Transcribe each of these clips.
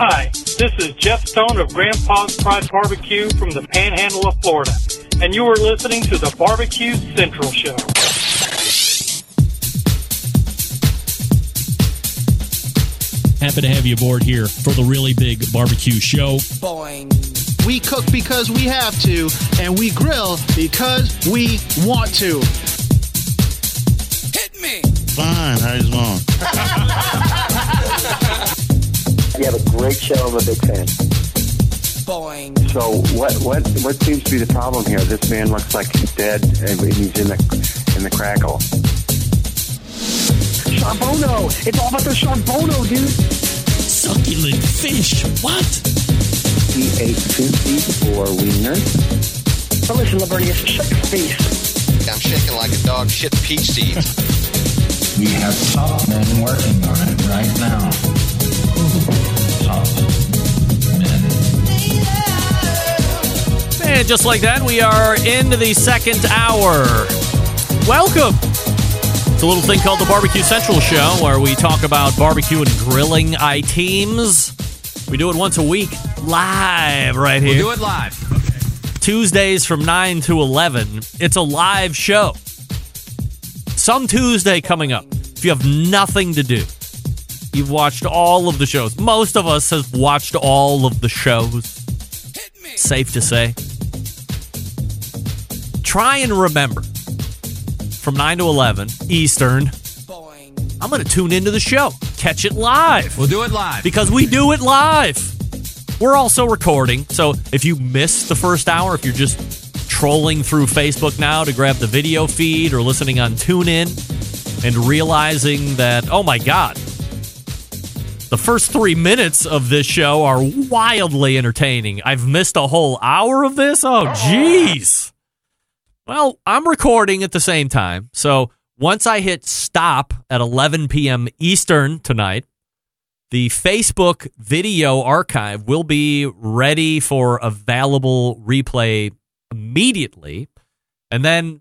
Hi, this is Jeff Stone of Grandpa's Pride Barbecue from the Panhandle of Florida, and you are listening to the Barbecue Central Show. Happy to have you aboard here for the really big barbecue show. Boing. We cook because we have to, and we grill because we want to. Hit me! Fine, how you doing? You have a great show. I'm a big fan. So what what what seems to be the problem here? This man looks like he's dead and he's in the in the crackle. Charbono. It's all about the Charbono, dude. Succulent fish. What? He ate 54 wieners. But listen, Lavernius, shut your face. I'm shaking like a dog shit peach seeds. We have top men working on it right now. And just like that, we are into the second hour. Welcome. It's a little thing called the Barbecue Central Show where we talk about barbecue and grilling items. We do it once a week live right here. We'll do it live. Tuesdays from 9 to 11. It's a live show. Some Tuesday coming up. If you have nothing to do, you've watched all of the shows. Most of us have watched all of the shows. Safe to say. Try and remember from 9 to 11 Eastern. I'm going to tune into the show, catch it live We'll do it live. because we do it live. We're also recording, so if you missed the first hour, if you're just trolling through Facebook now to grab the video feed or listening on TuneIn and realizing that, oh my God, the first three minutes of this show are wildly entertaining. I've missed a whole hour of this? Oh, uh-huh. jeez. Well, I'm recording at the same time, so once I hit stop at 11 p.m. Eastern tonight, the Facebook video archive will be ready for available replay immediately. And then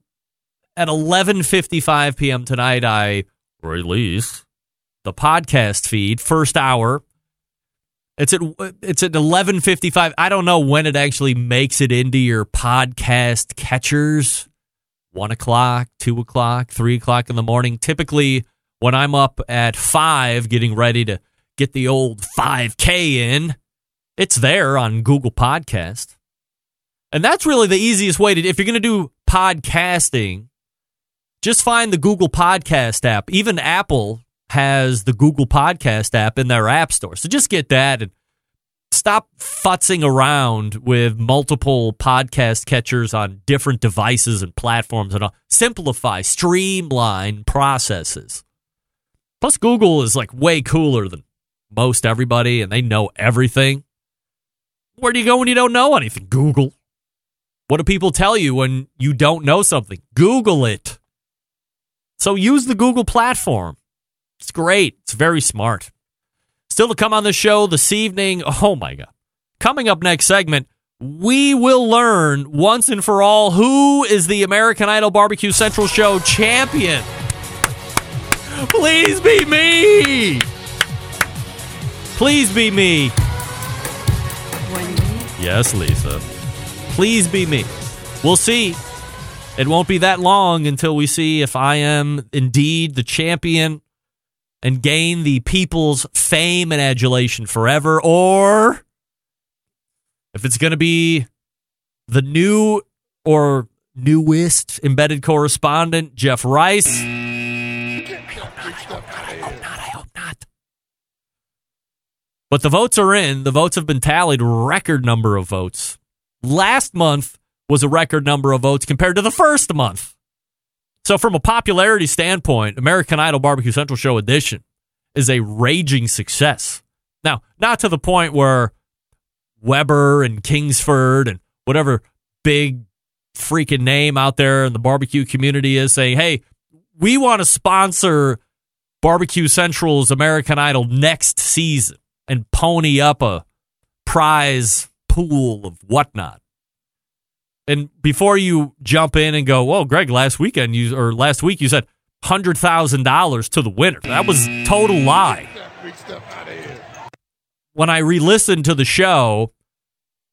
at 11:55 p.m. tonight I release the podcast feed first hour. It's at it's at 11:55. I don't know when it actually makes it into your podcast catchers. One o'clock, two o'clock, three o'clock in the morning. Typically, when I'm up at five, getting ready to get the old 5K in, it's there on Google Podcast. And that's really the easiest way to, if you're going to do podcasting, just find the Google Podcast app. Even Apple has the Google Podcast app in their app store. So just get that and stop futzing around with multiple podcast catchers on different devices and platforms and all. Simplify, streamline processes. Plus, Google is like way cooler than most everybody and they know everything. Where do you go when you don't know anything? Google. What do people tell you when you don't know something? Google it. So use the Google platform. It's great. It's very smart. Still to come on the show this evening. Oh my God. Coming up next segment, we will learn once and for all who is the American Idol Barbecue Central Show champion. Please be me. Please be me. Yes, Lisa. Please be me. We'll see. It won't be that long until we see if I am indeed the champion and gain the people's fame and adulation forever, or if it's going to be the new or newest embedded correspondent, Jeff Rice. But the votes are in. The votes have been tallied. Record number of votes. Last month was a record number of votes compared to the first month. So, from a popularity standpoint, American Idol Barbecue Central Show Edition is a raging success. Now, not to the point where Weber and Kingsford and whatever big freaking name out there in the barbecue community is saying, hey, we want to sponsor Barbecue Central's American Idol next season and pony up a prize pool of whatnot. And before you jump in and go, "Whoa, Greg, last weekend you or last week you said hundred thousand dollars to the winner," that was total lie. when I re listened to the show,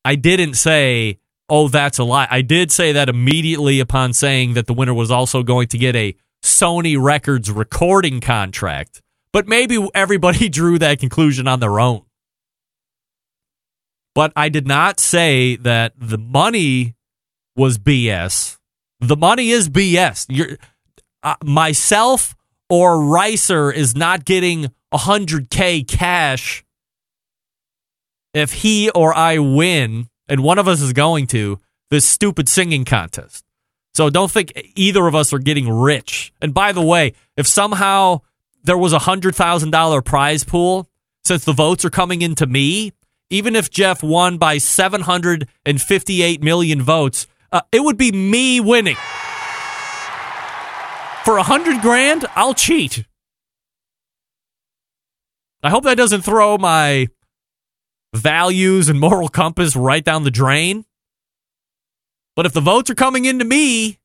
I didn't say, oh, that's a lie. I did say that immediately upon saying that the winner was also going to get a Sony Records recording contract. But maybe everybody drew that conclusion on their own. But I did not say that the money was BS. The money is BS. You're, uh, myself or Ricer is not getting 100K cash if he or I win, and one of us is going to, this stupid singing contest. So don't think either of us are getting rich. And by the way, if somehow there was a $100,000 prize pool, since the votes are coming into me, even if Jeff won by 758 million votes, uh, it would be me winning. For a hundred grand, I'll cheat. I hope that doesn't throw my values and moral compass right down the drain. But if the votes are coming into me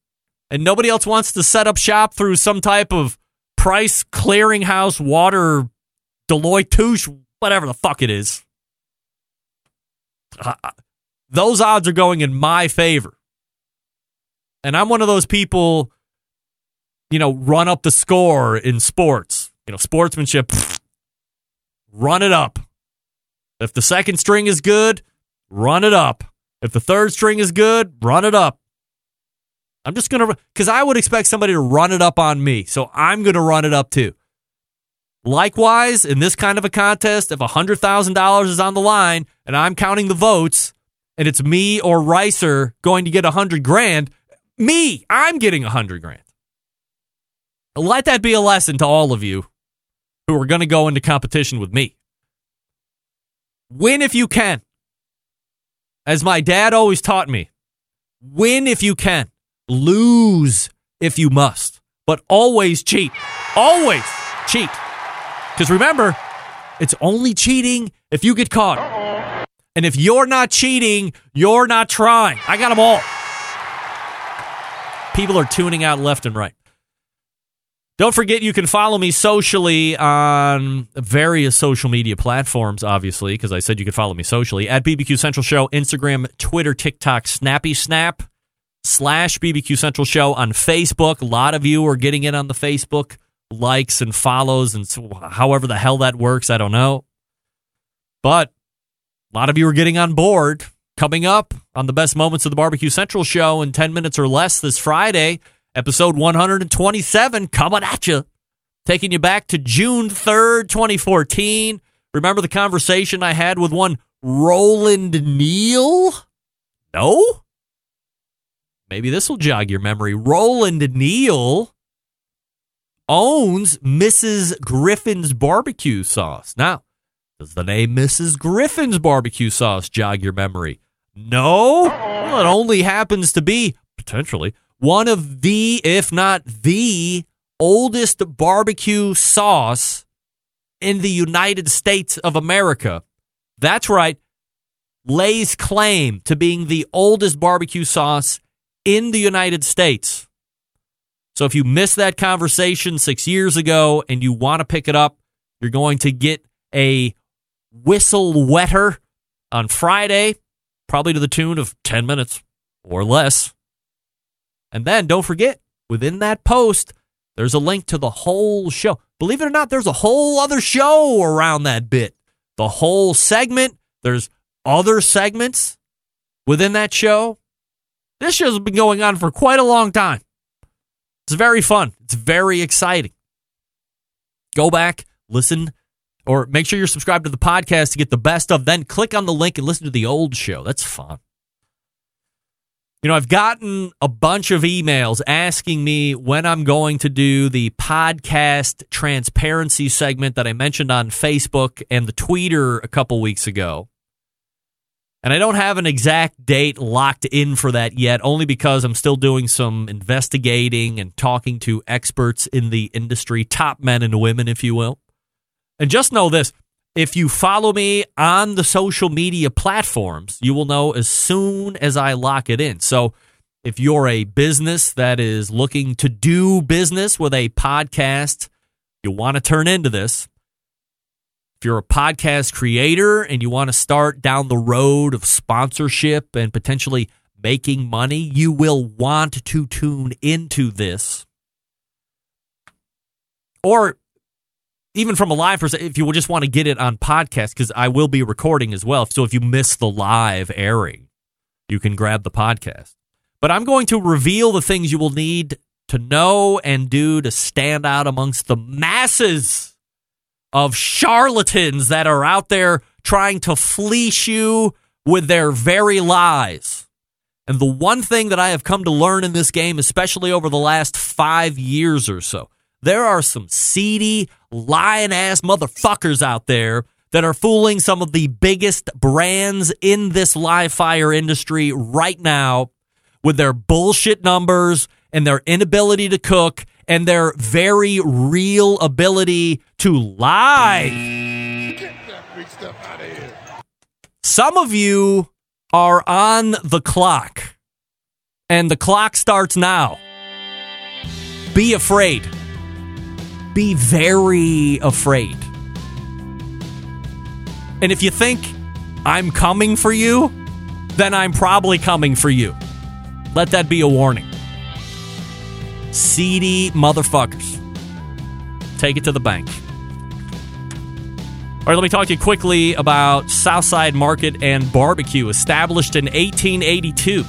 and nobody else wants to set up shop through some type of price clearinghouse, water, Deloitte Touche, whatever the fuck it is, uh, those odds are going in my favor. And I'm one of those people, you know, run up the score in sports. You know, sportsmanship, pfft, run it up. If the second string is good, run it up. If the third string is good, run it up. I'm just going to, because I would expect somebody to run it up on me. So I'm going to run it up too. Likewise, in this kind of a contest, if $100,000 is on the line and I'm counting the votes and it's me or Ricer going to get 100 grand, me, I'm getting a 100 grand. Let that be a lesson to all of you who are going to go into competition with me. Win if you can. As my dad always taught me, win if you can, lose if you must, but always cheat. Always cheat. Because remember, it's only cheating if you get caught. And if you're not cheating, you're not trying. I got them all. People are tuning out left and right. Don't forget you can follow me socially on various social media platforms, obviously, because I said you could follow me socially at BBQ Central Show, Instagram, Twitter, TikTok, Snappy Snap, slash BBQ Central Show on Facebook. A lot of you are getting in on the Facebook likes and follows, and so however the hell that works, I don't know. But a lot of you are getting on board. Coming up on the best moments of the Barbecue Central Show in 10 minutes or less this Friday episode 127 coming at you, taking you back to June 3rd, 2014. Remember the conversation I had with one Roland Neal? No? Maybe this will jog your memory. Roland Neal owns Mrs. Griffin's barbecue sauce. Now, does the name Mrs. Griffin's barbecue sauce jog your memory? No. Well, it only happens to be, potentially, one of the, if not the oldest barbecue sauce in the United States of America. That's right. Lays claim to being the oldest barbecue sauce in the United States. So if you missed that conversation six years ago and you want to pick it up, you're going to get a whistle wetter on Friday, probably to the tune of 10 minutes or less. And then don't forget, within that post, there's a link to the whole show. Believe it or not, there's a whole other show around that bit. The whole segment, there's other segments within that show. This show's been going on for quite a long time. It's very fun. It's very exciting. Go back, listen, or make sure you're subscribed to the podcast to get the best of. Then click on the link and listen to the old show. That's fun. You know, I've gotten a bunch of emails asking me when I'm going to do the podcast transparency segment that I mentioned on Facebook and the Tweeter a couple weeks ago. And I don't have an exact date locked in for that yet, only because I'm still doing some investigating and talking to experts in the industry, top men and women, if you will. And just know this if you follow me on the social media platforms, you will know as soon as I lock it in. So if you're a business that is looking to do business with a podcast, you want to turn into this. If you're a podcast creator and you want to start down the road of sponsorship and potentially making money, you will want to tune into this. Or even from a live perspective, if you just want to get it on podcast, because I will be recording as well. So if you miss the live airing, you can grab the podcast. But I'm going to reveal the things you will need to know and do to stand out amongst the masses of charlatans that are out there trying to fleece you with their very lies. And the one thing that I have come to learn in this game, especially over the last five years or so, there are some seedy, lying ass motherfuckers out there that are fooling some of the biggest brands in this live fire industry right now with their bullshit numbers and their inability to cook and their very real ability to lie. Some of you are on the clock, and the clock starts now. Be afraid. Be very afraid. And if you think I'm coming for you, then I'm probably coming for you. Let that be a warning. Seedy motherfuckers. Take it to the bank. All right, let me talk to you quickly about Southside Market and Barbecue, established in 1882.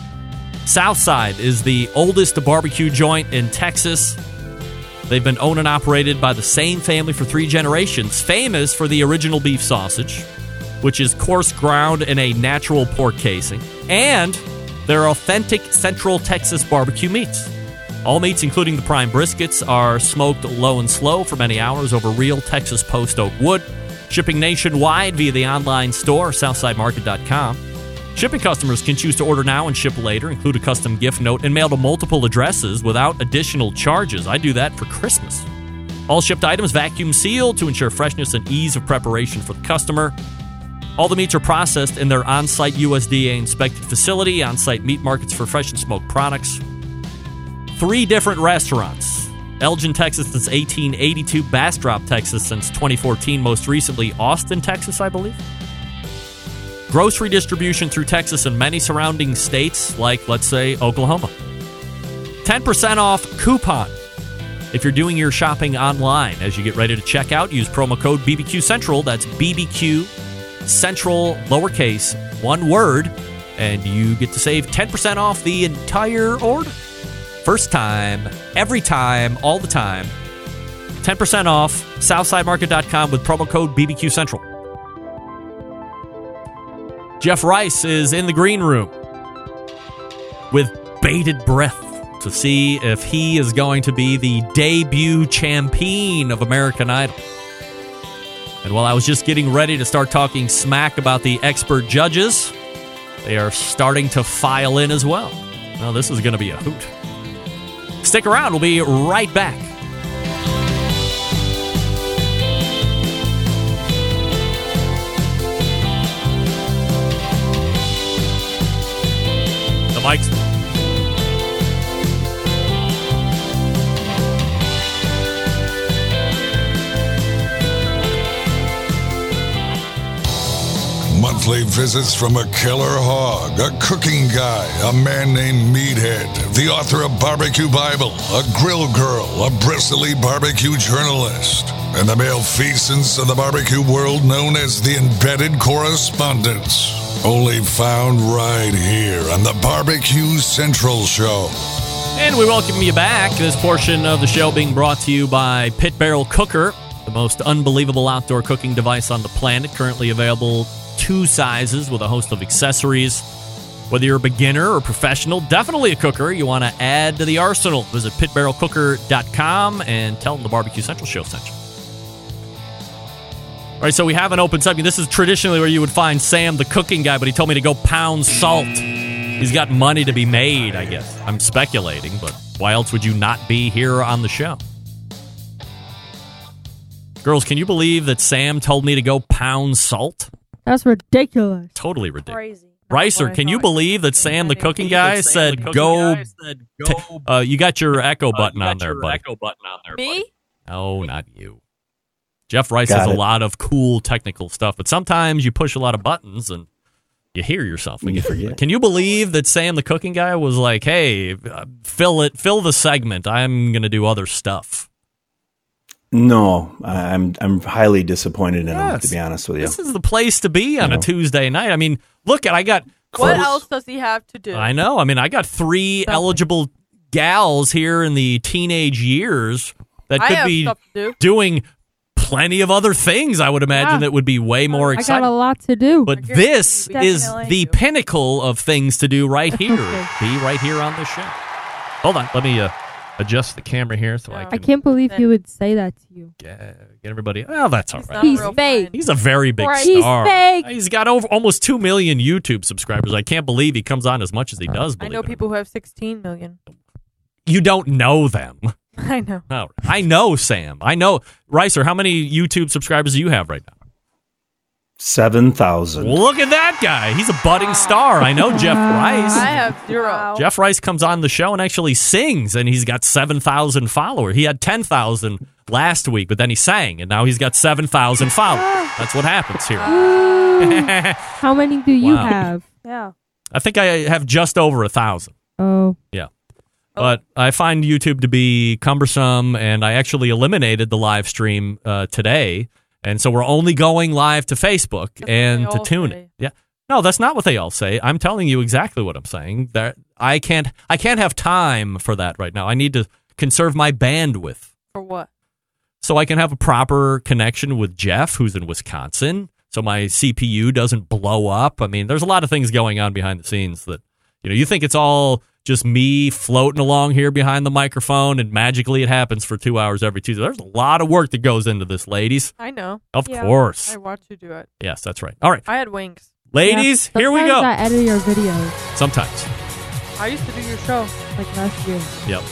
Southside is the oldest barbecue joint in Texas. They've been owned and operated by the same family for three generations, famous for the original beef sausage, which is coarse ground in a natural pork casing, and their authentic Central Texas barbecue meats. All meats, including the prime briskets, are smoked low and slow for many hours over real Texas post oak wood, shipping nationwide via the online store, southsidemarket.com. Shipping customers can choose to order now and ship later, include a custom gift note, and mail to multiple addresses without additional charges. I do that for Christmas. All shipped items vacuum sealed to ensure freshness and ease of preparation for the customer. All the meats are processed in their on site USDA inspected facility, on site meat markets for fresh and smoked products. Three different restaurants Elgin, Texas since 1882, Bastrop, Texas since 2014, most recently Austin, Texas, I believe. Grocery distribution through Texas and many surrounding states, like, let's say, Oklahoma. 10% off coupon if you're doing your shopping online. As you get ready to check out, use promo code BBQ Central. That's BBQ Central, lowercase, one word, and you get to save 10% off the entire order. First time, every time, all the time. 10% off southsidemarket.com with promo code BBQ Central. Jeff Rice is in the green room with bated breath to see if he is going to be the debut champion of American Idol. And while I was just getting ready to start talking smack about the expert judges, they are starting to file in as well. Well, this is going to be a hoot. Stick around, we'll be right back. The mic's. Monthly visits from a killer hog, a cooking guy, a man named Meathead, the author of Barbecue Bible, a grill girl, a bristly barbecue journalist, and the malfeasance of the barbecue world known as the embedded correspondents. Only found right here on the Barbecue Central Show. And we welcome you back. This portion of the show being brought to you by Pit Barrel Cooker, the most unbelievable outdoor cooking device on the planet, currently available two sizes with a host of accessories. Whether you're a beginner or professional, definitely a cooker, you want to add to the arsenal. Visit pitbarrelcooker.com and tell them the Barbecue Central show sent you. All right, so we have an open subject. This is traditionally where you would find Sam, the cooking guy, but he told me to go pound salt. He's got money to be made, I guess. I'm speculating, but why else would you not be here on the show? Girls, can you believe that Sam told me to go pound salt? That's ridiculous. Totally ridiculous. Ricer, can you believe that Sam, the cooking guy, said go? t- uh, you got your echo button on there, buddy. Echo button on there. Me? Oh, not you. Jeff Rice Got has a lot of cool technical stuff, but sometimes you push a lot of buttons and you hear yourself. You forget. Can you believe that Sam the cooking guy was like, "Hey, uh, fill it, fill the segment. I'm going to do other stuff." No, I- I'm I'm highly disappointed in him. To be honest with you, This is the place to be on a know. Tuesday night. I mean, look at I got What else does he have to do? I know. I mean, I got three eligible gals here in the teenage years that could be do. doing plenty of other things. I would imagine Yeah. that would be way more exciting. I got a lot to do. But this is Definitely. the pinnacle of things to do right here. Be right here on the show. Hold on, let me uh, adjust the camera here so I I can can't believe he would say that to you. get everybody. Oh, that's all right. He's fake. He's a very big Right. He's star. fake. He's got over almost two million YouTube subscribers. I can't believe he comes on as much as he does. I know people who have 16 million. You don't know them. I know. No, I know Sam. I know Ricer. How many YouTube subscribers do you have right now? seven thousand. Look at that guy. He's a budding star. I know Jeff Rice. I have zero. Jeff Rice comes on the show and actually sings, and he's got 7,000 followers. He had 10,000 last week, but then he sang, and now he's got 7,000 followers. That's what happens here. How many do you Wow. have? Yeah. I think I have just over a 1,000. Oh, Yeah. But I find YouTube to be cumbersome, and I actually eliminated the live stream uh, today. And so we're only going live to Facebook and to TuneIn. Yeah. No, that's not what they all say. I'm telling you exactly what I'm saying. That I can't I can't have time for that right now. I need to conserve my bandwidth For what? so I can have a proper connection with Jeff, who's in Wisconsin, so my CPU doesn't blow up. I mean, there's a lot of things going on behind the scenes that you know. You think it's all just me floating along here behind the microphone, and magically it happens for two hours every Tuesday. There's a lot of work that goes into this, ladies. I know. Of course. I watch you do it. Yes, that's right. All right, I had wings. ladies, Yeah, here we sometimes go. I edit your videos Sometimes, I used to do your show. like last year. yep.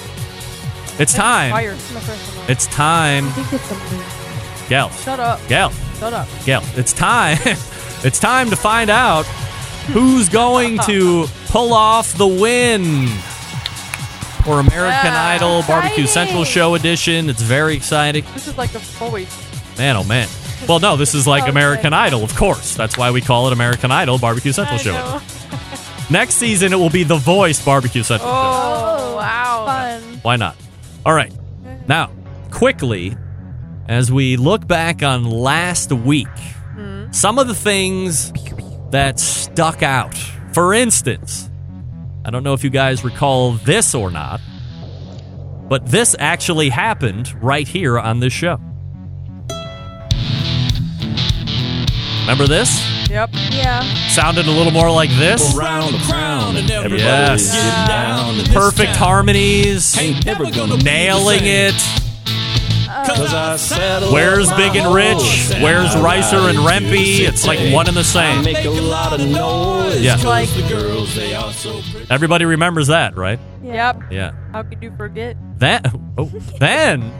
It's time. Fire. It's my first one. It's time, I think it's something. Gal. Shut up. Gal. Shut up. Gail, it's time. it's time to find out who's going to pull off the win for American Yeah. Idol Barbecue Central Show edition. It's very exciting. This is like a voice. Man, oh man. Well, no, this is like Okay. American Idol, of course. That's why we call it American Idol Barbecue Central I Show. know. Next season, it will be The Voice Barbecue Central Show. Oh, oh wow. Fun. Why not? All right. Now, quickly, as we look back on last week, hmm? some of the things that stuck out. For instance, I don't know if you guys recall this or not, but this actually happened right here on this show. Remember this? Yep. Yeah. Sounded a little more like this. Around the crown and everybody's Yes. getting down. Perfect town. harmonies. Ain't never gonna be the Nailing same. it. Cause I settled Where's Big and Rich? Where's Ricer and right Rempy? It's like one and the same. make a lot of noise. Yeah. 'cause Like- the girls, they are so pretty. Everybody remembers that, right? Yep. Yeah. How could you forget? That oh, then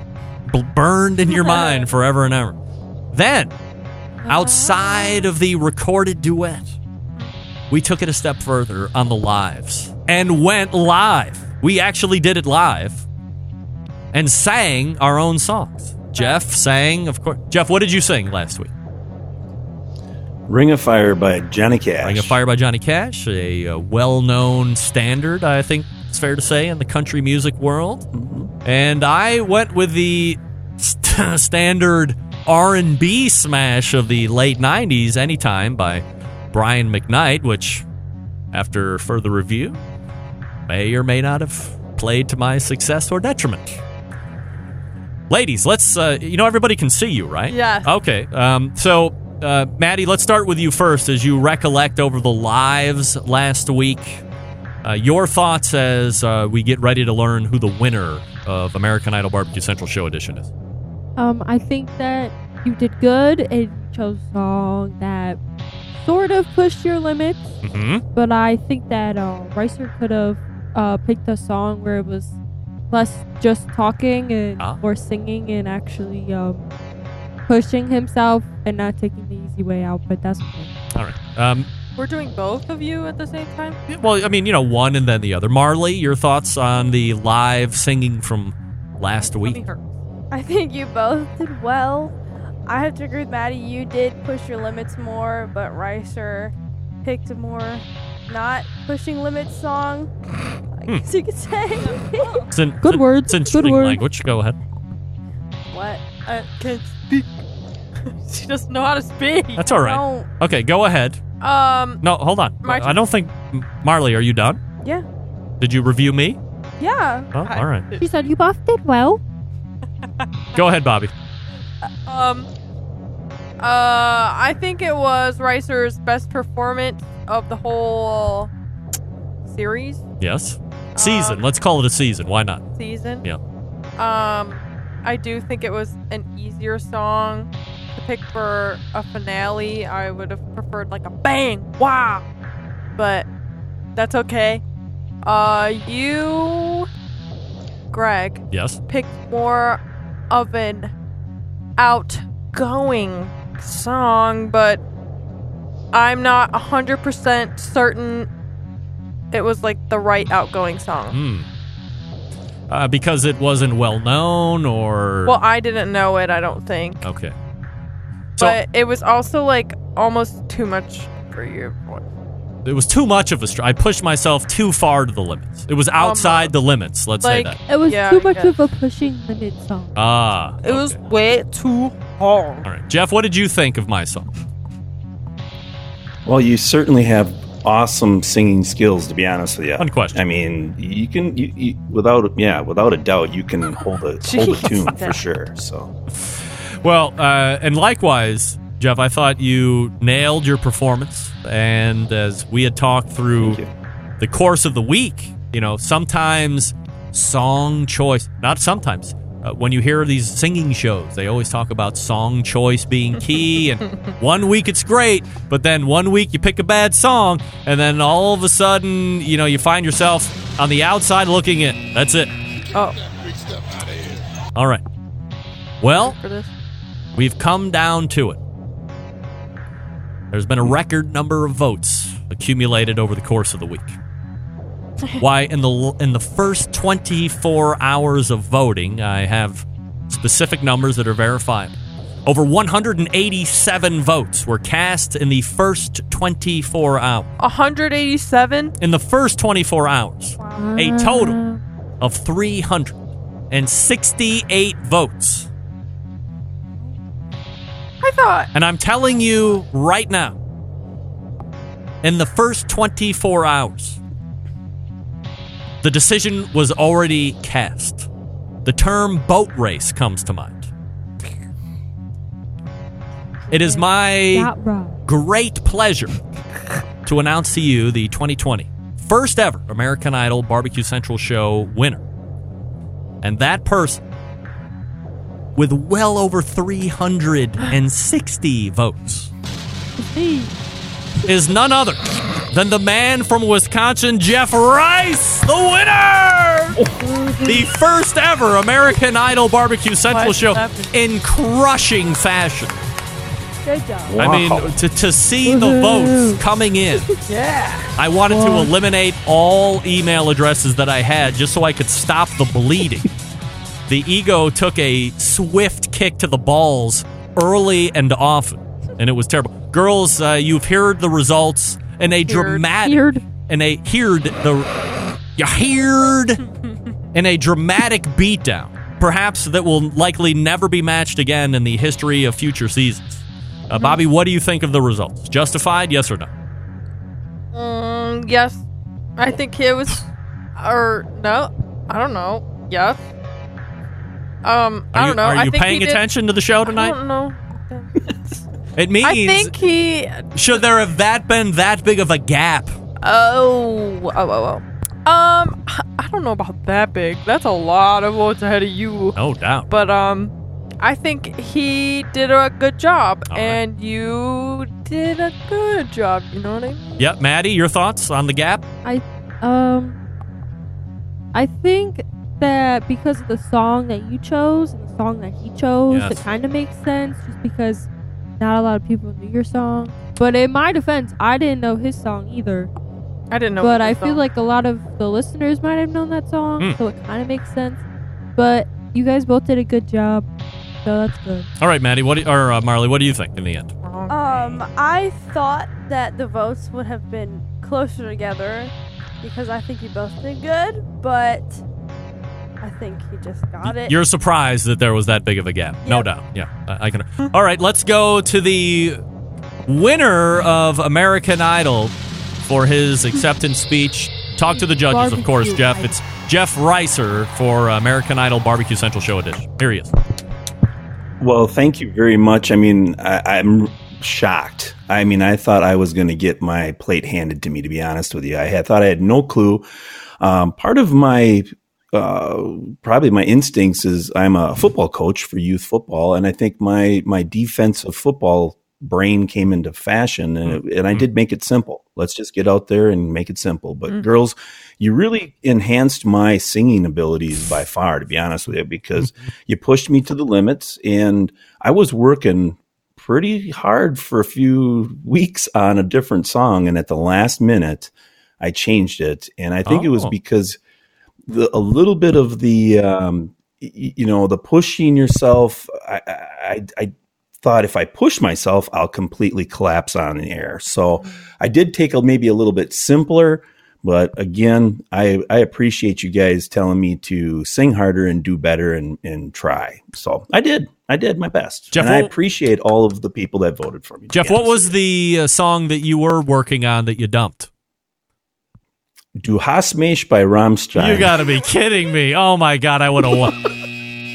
burned in your mind forever and ever. Then, outside of the recorded duet, we took it a step further on the lives and went live. We actually did it live and sang our own songs. Jeff sang, of course. Jeff, what did you sing last week? Ring of Fire by Johnny Cash. Ring of Fire by Johnny Cash, a, uh well-known standard, I think it's fair to say, in the country music world. And I went with the st- standard R&B smash of the late '90s, "Anytime" by Brian McKnight, which, after further review, may or may not have played to my success or detriment. Ladies, let's. Uh, you know, everybody can see you, right? Yeah. Okay. Um, so, uh, Maddie, let's start with you first. As you recollect over the lives last week, uh, your thoughts as uh, we get ready to learn who the winner of American Idol Barbecue Central Show Edition is. Um, I think that you did good. It chose a song that sort of pushed your limits, Mm-hmm. but I think that uh, Ricer could have uh, picked a song where it was less just talking and Ah. more singing and actually um, pushing himself and not taking the easy way out. But that's okay. All right. Um, We're doing both of you at the same time? well, I mean, you know, one and then the other. Marley, your thoughts on the live singing from last week? I think you both did well. I have to agree with Maddie. You did push your limits more, but Ricer picked a more not pushing limits song. I guess you could say. It's an, Good it's words, It's good interesting words. language. Go ahead. what? I can't speak. she doesn't know how to speak. That's all right. Don't. Okay, go ahead. Um, No, hold on. My I don't think Marley. Are you done? Yeah. Did you review me? Yeah. Oh, all right. She said you both did well. Go ahead, Bobby. um, uh, I think it was Ricer's best performance of the whole series Yes. Season. Let's call it a season. Why not? season. Yeah. Um, I do think it was an easier song to pick for a finale. I would have preferred like a bang, wow, but that's okay. Uh, you, Greg, Yes. picked more of an outgoing song, but I'm not 100% certain it was like the right outgoing song. Hmm. Uh, because it wasn't well known, or Well, I didn't know it, I don't think. okay. So but it was also like almost too much for you. it was too much of a str I pushed myself too far to the limits. It was outside the limits. Let's like- say that. It was Yeah, too much yeah. of a pushing limit song. Ah. It was way too hard. All right, Jeff. What did you think of my song? Well, you certainly have awesome singing skills. To be honest with you, Unquestioned. I mean, you can, you, you, without, yeah, without a doubt, you can hold a hold a tune for sure. So, Well, uh, and likewise, Jeff, I thought you nailed your performance. And as we had talked through the course of the week, you know, sometimes song choice, not sometimes. Uh, when you hear these singing shows, they always talk about song choice being key. And one week it's great, but then one week you pick a bad song, and then all of a sudden, you know, you find yourself on the outside looking in. That's it. Oh, All right. Well. We've come down to it. There's been a record number of votes accumulated over the course of the week. Why in the in the first 24 hours of voting, I have specific numbers that are verifiable. Over 187 votes were cast in the first 24 hours. 187? In the first 24 hours, a total of 368 votes. I thought. And I'm telling you right now, in the first 24 hours, the decision was already cast. The term boat race comes to mind. It is my great pleasure to announce to you the 2020 first ever American Idol Barbecue Central Show winner. And that person, with well over 360 votes, is none other than the man from Wisconsin, Jeff Rice, the winner! the first ever American Idol Barbecue Central Show in crushing fashion. Good job. I mean, to, to see the votes coming in, Yeah. I wanted to eliminate all email addresses that I had just so I could stop the bleeding. the ego took a swift kick to the balls early and often, and it was terrible. Girls, uh, you've heard the results in a dramatic, Heard. in a heard the, you heard in a dramatic beatdown, perhaps that will likely never be matched again in the history of future seasons. Uh, Bobby, what do you think of the results? Justified, yes or no? Mm, yes. I think it was. Or, no. I don't know. Yes. Um, I don't know. are I you think paying he did- attention to the show I tonight? don't know. It means I think he. should there have that been that big of a gap? Oh, oh, oh, oh. Um, I don't know about that big. That's a lot of votes ahead of you. No doubt. But um, I think he did a good job, All right. and you did a good job. You know what I mean? Yep, Maddie, your thoughts on the gap? I um I think that because of the song that you chose and the song that he chose, Yes. it kind of makes sense just because not a lot of people knew your song. But in my defense, I didn't know his song either. I didn't know. but I feel song. like a lot of the listeners might have known that song, Mm. so it kind of makes sense. But you guys both did a good job. so that's good. All right, Maddie, what do, or uh, Marley, what do you think in the end? Um, I thought that the votes would have been closer together because I think you both did good, but I think he just got it. You're surprised that there was that big of a gap. No doubt. Yeah, I, I can. All right, let's go to the winner of American Idol for his acceptance speech. Talk to the judges, of course, Barbecue Jeff. Idol. It's Jeff Ricer for American Idol Barbecue Central Show Edition. Here he is. Well, thank you very much. I mean, I, I'm shocked. I mean, I thought I was going to get my plate handed to me. To be honest with you, I had thought I had no clue. Um, part of my uh, probably my instincts is I'm a football coach for youth football, and I think my my defensive football brain came into fashion, and it, and I did make it simple. Let's just get out there and make it simple. But mm-hmm. girls, you really enhanced my singing abilities by far, to be honest with you, because mm-hmm. you pushed me to the limits, and I was working pretty hard for a few weeks on a different song, and at the last minute, I changed it, and I think it was Oh. because the, a little bit of the um, you know the pushing yourself. I, I I thought if I push myself, I'll completely collapse on the air. So I did take a, maybe a little bit simpler. But again, I, I appreciate you guys telling me to sing harder and do better and, and try. So I did. I did my best. Jeff, and I appreciate all of the people that voted for me. Jeff, what was the uh, song that you were working on that you dumped? Du hast mich by Rammstein. You got to be kidding me. Oh my God, I would have won.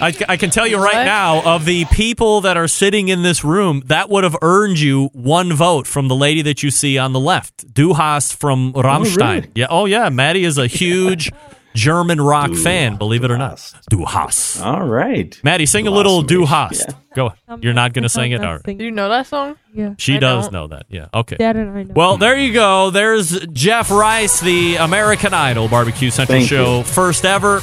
I, I can tell you right What? now, of the people that are sitting in this room, that would have earned you one vote from the lady that you see on the left, Du hast from oh, Rammstein. really? Yeah. Oh yeah, Maddie is a huge German rock Du- fan. Believe it or not. Du hast. All right. Maddie, sing a little Du hast. Yeah. Go. Um, You're not going to sing it, I'm or not singing. Do you know that song? Yeah. she I does don't. know that. Yeah. Okay. Dad and I know. Well, there you go. There's Jeff Rice, the American Idol Barbecue Central Thank Show, you. first ever.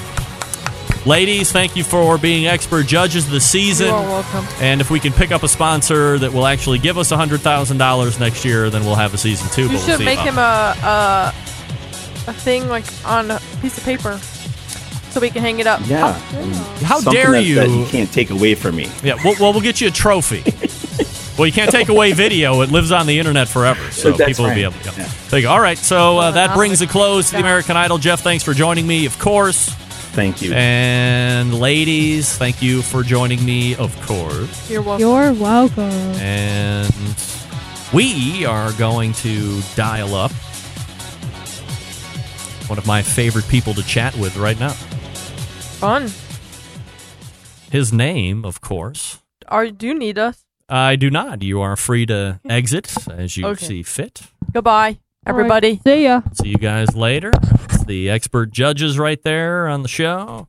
Ladies, thank you for being expert judges of the season. You are welcome. And if we can pick up a sponsor that will actually give us $100,000 next year, then we'll have a season two. You but we'll should see make uh, him a, a a thing like on a piece of paper, so we can hang it up. Yeah. How Something dare that, you? That you can't take away from me. Yeah, well, well, we'll get you a trophy. well, you can't take away video; it lives on the internet forever, so That's people will be able to. Yeah. There you go. All right, so uh, that brings a close to the American Idol. Jeff, thanks for joining me, of course. Thank you. And ladies, thank you for joining me, of course. You're welcome. You're welcome. And we are going to dial up one of my favorite people to chat with right now. Fun. His name, of course. Are do you need us? I do not. You are free to exit as you Okay. see fit. Goodbye, everybody. See ya. See you guys later. It's the expert judges right there on the show.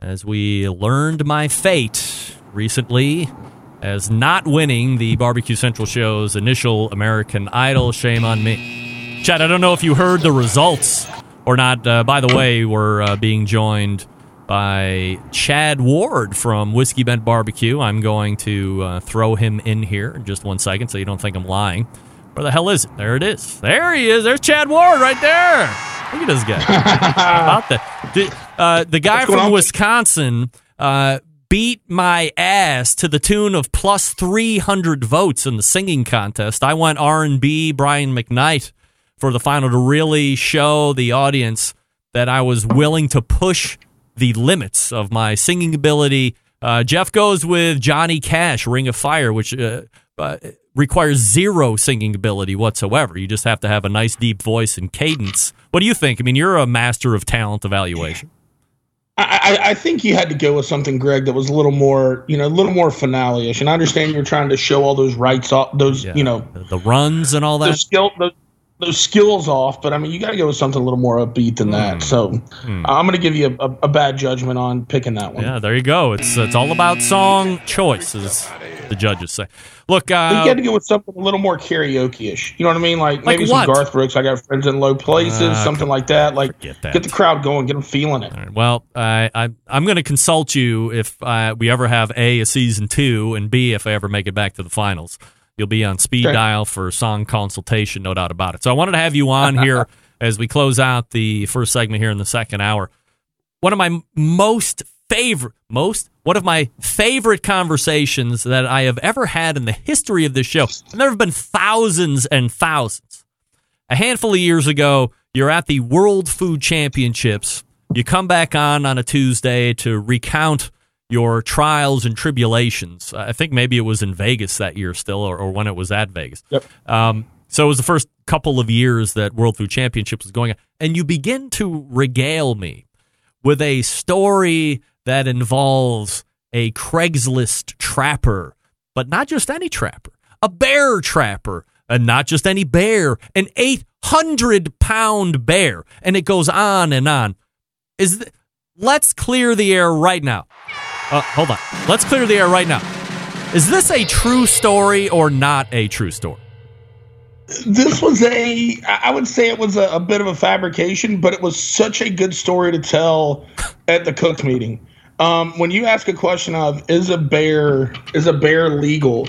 As we learned my fate recently as not winning the Barbecue Central show's initial American Idol. Shame on me. Chad, I don't know if you heard the results or not. Uh, by the way, we're uh, being joined by Chad Ward from Whiskey Bent Barbecue. I'm going to uh, throw him in here in just one second so you don't think I'm lying. Where the hell is it? There it is. There he is. There's Chad Ward right there. Look at this guy. About that? The, uh, the guy from on? Wisconsin uh, beat my ass to the tune of plus 300 votes in the singing contest. I went R&B Brian McKnight for the final to really show the audience that I was willing to push the limits of my singing ability. Uh, Jeff goes with Johnny Cash, Ring of Fire, which uh, uh, requires zero singing ability whatsoever. You just have to have a nice deep voice and cadence. What do you think? I mean, you're a master of talent evaluation. I, I, I think you had to go with something, Greg, that was a little more, you know, a little more finale-ish. And I understand you're trying to show all those rights off, those, you know, The runs and all that. those skill, those, those skills off. But I mean, you got to go with something a little more upbeat than that. So I'm going to give you a, a, a bad judgment on picking that one. Yeah, there you go. It's it's all about song choices. the judges say. Look, But uh, you got to go with something a little more karaoke-ish. You know what I mean? Like, Like maybe what? some Garth Brooks. I got friends in low places, Ah, something like that. Like, that. get the crowd going, get them feeling it. Well, I, I I'm going to consult you if uh, we ever have a a season two and b if I ever make it back to the finals. You'll be on speed dial for song consultation, no doubt about it. So I wanted to have you on here as we close out the first segment here in the second hour. One of my most favorite, most, one of my favorite conversations that I have ever had in the history of this show. And there have been thousands and thousands. A handful of years ago, you're at the World Food Championships. You come back on on a Tuesday to recount your trials and tribulations. I think maybe it was in Vegas that year still, or, or when it was at Vegas. Yep. Um, so it was the first couple of years that World Food Championships was going on. And you begin to regale me with a story that involves a Craigslist trapper, but not just any trapper, a bear trapper, and not just any bear, an 800 pound bear. And it goes on and on. Is th- Let's clear the air right now. Uh, hold on. Let's clear the air right now. Is this a true story or not a true story? This was a, I would say it was a, a bit of a fabrication, but it was such a good story to tell at the cook meeting. Um, when you ask a question of is a bear is a bear legal,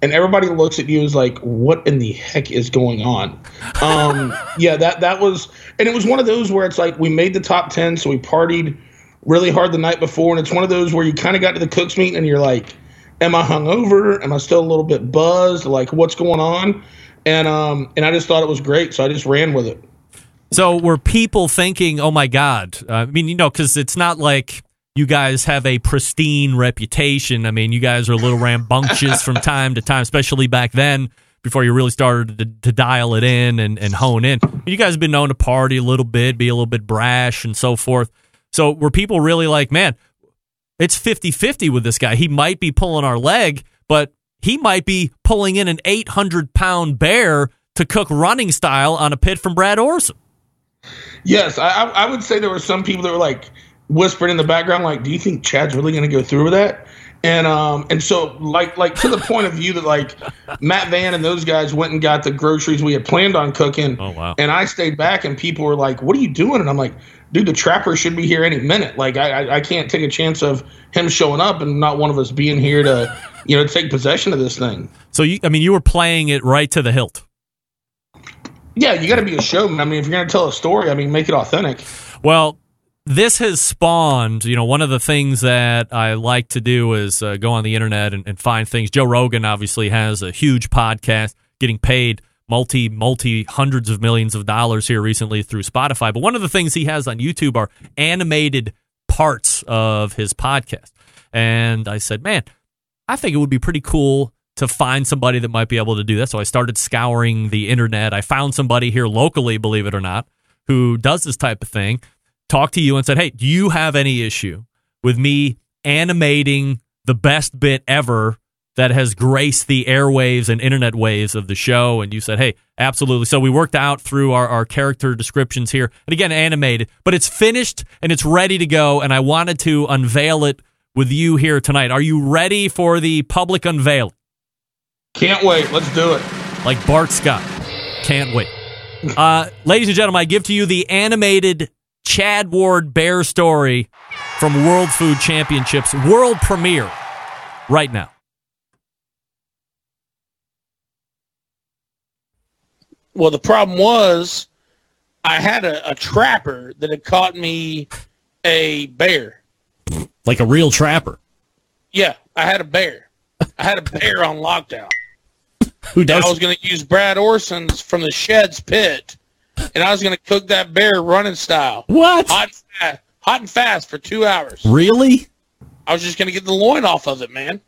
and everybody looks at you as like, what in the heck is going on? Um, yeah, that that was, and it was one of those where it's like we made the top ten, so we partied really hard the night before, and it's one of those where you kind of got to the cooks meeting and you're like, am I hungover? Am I still a little bit buzzed? Like, what's going on? And um, and I just thought it was great, so I just ran with it. So were people thinking, "Oh my God"? Uh, I mean, you know, because it's not like you guys have a pristine reputation. I mean, you guys are a little rambunctious from time to time, especially back then before you really started to, to dial it in and, and hone in. You guys have been known to party a little bit, be a little bit brash and so forth. So were people really like, man, it's 50 50 with this guy? He might be pulling our leg, but he might be pulling in an 800 pound bear to cook running style on a pit from Brad Orrison. Yes, I, I would say there were some people that were like whispering in the background, like, "Do you think Chad's really going to go through with that?" And um and so like like to the point of view that like Matt Van and those guys went and got the groceries we had planned on cooking. Oh wow! And I stayed back, and people were like, "What are you doing?" And I'm like, "Dude, the trapper should be here any minute. Like I I, I can't take a chance of him showing up and not one of us being here to you know take possession of this thing." So you, I mean, you were playing it right to the hilt. Yeah, you got to be a showman. I mean, if you're going to tell a story, I mean, make it authentic. Well, this has spawned, you know, one of the things that I like to do is uh, go on the internet and, and, find things. Joe Rogan obviously has a huge podcast, getting paid multi, multi hundreds of millions of dollars here recently through Spotify. But one of the things he has on YouTube are animated parts of his podcast. And I said, man, I think it would be pretty cool to find somebody that might be able to do that. So I started scouring the internet. I found somebody here locally, believe it or not, who does this type of thing. Talked to you and said, "Hey, do you have any issue with me animating the best bit ever that has graced the airwaves and internet waves of the show?" And you said, "Hey, absolutely." So we worked out through our, our character descriptions here, and again, animated, but it's finished and it's ready to go. And I wanted to unveil it with you here tonight. Are you ready for the public unveiling? Can't wait. Let's do it. Like Bart Scott. Can't wait. Uh, ladies and gentlemen, I give to you the animated Chad Ward Bear story from World Food Championships world premiere right now. Well, the problem was I had a, a trapper that had caught me a bear. Like a real trapper. Yeah, I had a bear. I had a bear on lockdown. Who does? I was going to use Brad Orrison's from the Sheds pit, and I was going to cook that bear running style. What? Hot and, fast, hot and fast for two hours. Really? I was just going to get the loin off of it, man.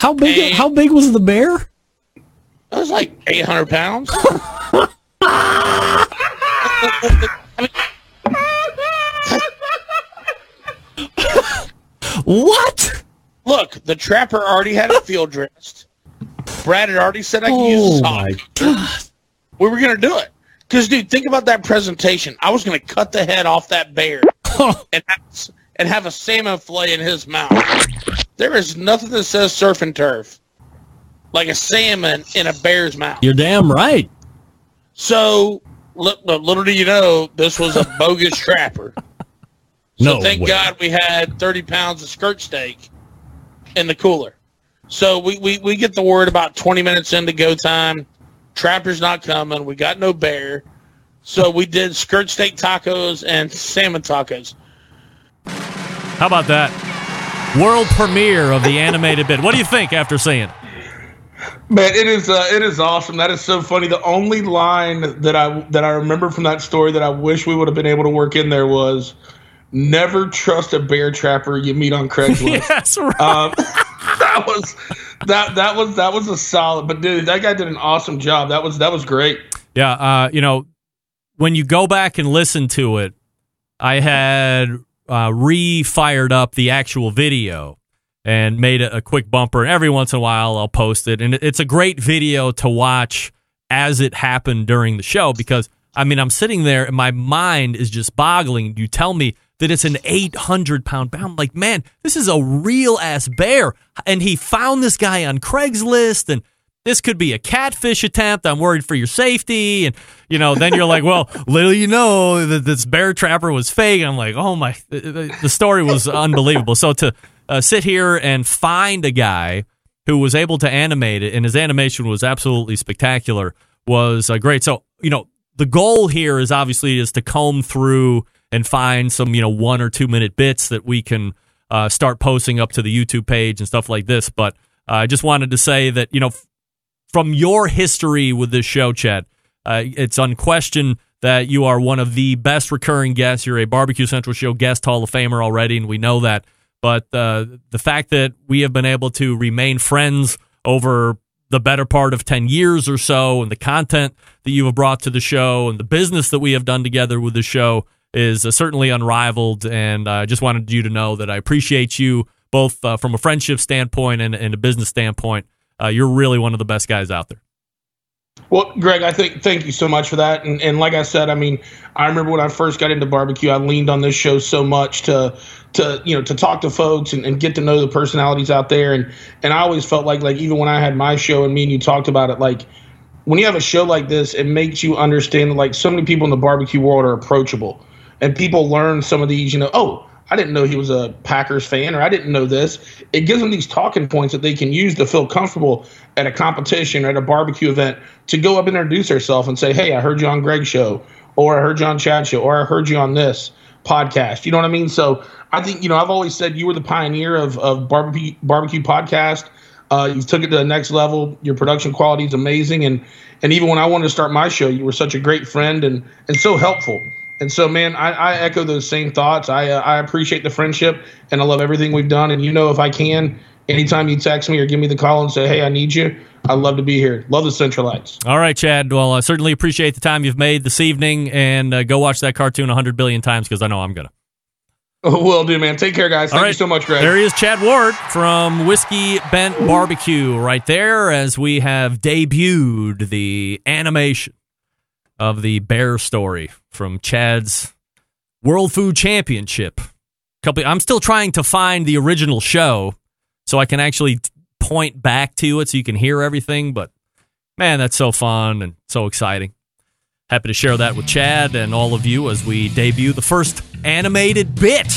How big? And- how big was the bear? It was like 800 pounds. what? Look, the trapper already had it field dressed. Brad had already said I could use the Oh sock. We were gonna do it. Cause dude, think about that presentation. I was gonna cut the head off that bear and have, and have a salmon fillet in his mouth. There is nothing that says surf and turf like a salmon in a bear's mouth. You're damn right. So li- li- little do you know, this was a bogus trapper. So No thank way. God we had 30 pounds of skirt steak in the cooler. So we, we, we get the word about 20 minutes into go time. Trapper's not coming. We got no bear. So we did skirt steak tacos and salmon tacos. How about that? World premiere of the animated bit. What do you think after seeing it? Man, it is uh, it is awesome. That is so funny. The only line that I that I remember from that story that I wish we would have been able to work in there was, "Never trust a bear trapper you meet on Craigslist." yes, right. Um, that was that that was that was a solid. But dude, that guy did an awesome job. That was that was great. Yeah, uh, you know, when you go back and listen to it, I had uh, re-fired up the actual video and made a, a quick bumper. And every once in a while, I'll post it, and it's a great video to watch as it happened during the show because I mean, I'm sitting there and my mind is just boggling. You tell me that it's an 800 pound bear. I'm like, man, this is a real ass bear. And he found this guy on Craigslist and this could be a catfish attempt. I'm worried for your safety. And, you know, then you're like, well, little you know that this bear trapper was fake. I'm like, oh my, the story was unbelievable. So to uh, sit here and find a guy who was able to animate it and his animation was absolutely spectacular was uh, great. So, you know, the goal here is obviously is to comb through and find some, you know, one or two minute bits that we can uh, start posting up to the YouTube page and stuff like this. But uh, I just wanted to say that, you know, f- from your history with this show, Chad, uh, it's unquestioned that you are one of the best recurring guests. You're a Barbecue Central Show guest Hall of Famer already, and we know that. But uh, the fact that we have been able to remain friends over the better part of 10 years or so, and the content that you have brought to the show, and the business that we have done together with the show is uh, certainly unrivaled. And I just wanted you to know that I appreciate you both uh, from a friendship standpoint and, and a business standpoint. Uh, you're really one of the best guys out there. Well, Greg, I think thank you so much for that. And, and like I said, I mean, I remember when I first got into barbecue, I leaned on this show so much to to you know to talk to folks and, and get to know the personalities out there. And and I always felt like like even when I had my show and me and you talked about it, like when you have a show like this, it makes you understand that like so many people in the barbecue world are approachable, and people learn some of these. You know, oh, I didn't know he was a Packers fan, or I didn't know this. It gives them these talking points that they can use to feel comfortable at a competition or at a barbecue event to go up and introduce themselves and say, "Hey, I heard you on Greg's show, or I heard you on Chad's show, or I heard you on this podcast." You know what I mean? So I think you know I've always said you were the pioneer of of barbecue barbecue podcast. Uh, you took it to the next level. Your production quality is amazing, and and even when I wanted to start my show, you were such a great friend and and so helpful. And so, man, I, I echo those same thoughts. I uh, I appreciate the friendship, and I love everything we've done. And you know, if I can, anytime you text me or give me the call and say, "Hey, I need you," I'd love to be here. Love the Centralites. All right, Chad. Well, I certainly appreciate the time you've made this evening, and uh, go watch that cartoon 100 billion times because I know I'm going to. Will do, man. Take care, guys. Thank All you so much, Greg. There he is, Chad Ward from Whiskey Bent Barbecue, right there, as we have debuted the animation of the bear story from Chad's World Food Championship. Couple, I'm still trying to find the original show so I can actually point back to it so you can hear everything. But man, that's so fun and so exciting. Happy to share that with Chad and all of you as we debut the first animated bit.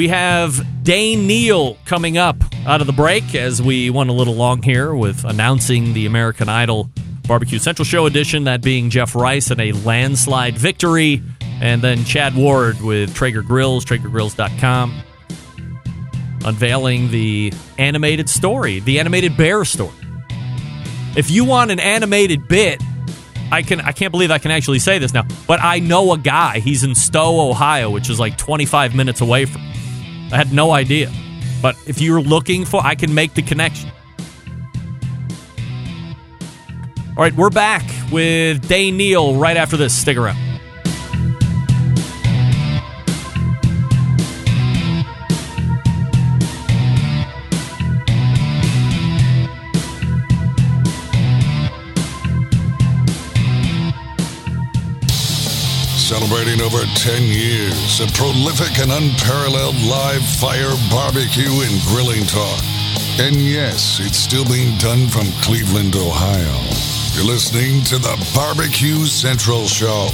We have Dane Neal coming up out of the break as we went a little long here with announcing the American Idol Barbecue Central Show edition, that being Jeff Rice and a landslide victory. And then Chad Ward with Traeger Grills, TraegerGrills.com, unveiling the animated story, the animated bear story. If you want an animated bit, I can I can't believe I can actually say this now, but I know a guy. He's in Stow, Ohio, which is like 25 minutes away from. I had no idea. But if you're looking for I can make the connection. All right, we're back with Dane Neal right after this. Stick around. Celebrating over 10 years of prolific and unparalleled live fire barbecue and grilling talk. And yes, it's still being done from Cleveland, Ohio. You're listening to the Barbecue Central Show.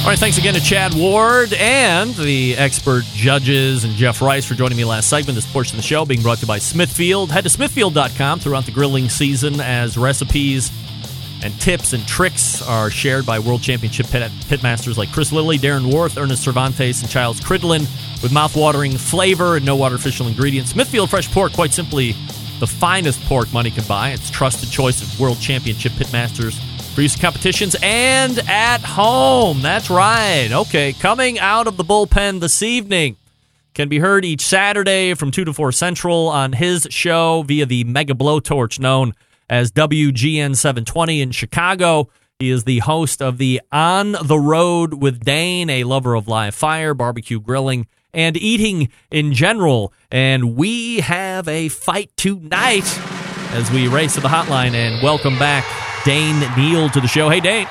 All right, thanks again to Chad Ward and the expert judges and Jeff Rice for joining me last segment. This portion of the show being brought to you by Smithfield. Head to smithfield.com throughout the grilling season as recipes And tips and tricks are shared by World Championship pit, pitmasters like Chris Lilly, Darren Warth, Ernest Servantes, and Childs Cridlin with mouth-watering flavor and no artificial ingredients. Smithfield Fresh Pork, quite simply, the finest pork money can buy. It's trusted choice of World Championship pitmasters for use in competitions and at home. That's right. Okay, coming out of the bullpen this evening can be heard each Saturday from 2 to 4 Central on his show via the mega blowtorch known as WGN 720 in Chicago. He is the host of the On the Road with Dane, a lover of live fire, barbecue grilling, and eating in general. And we have a fight tonight as we race to the hotline and welcome back Dane Neal to the show. Hey, Dane.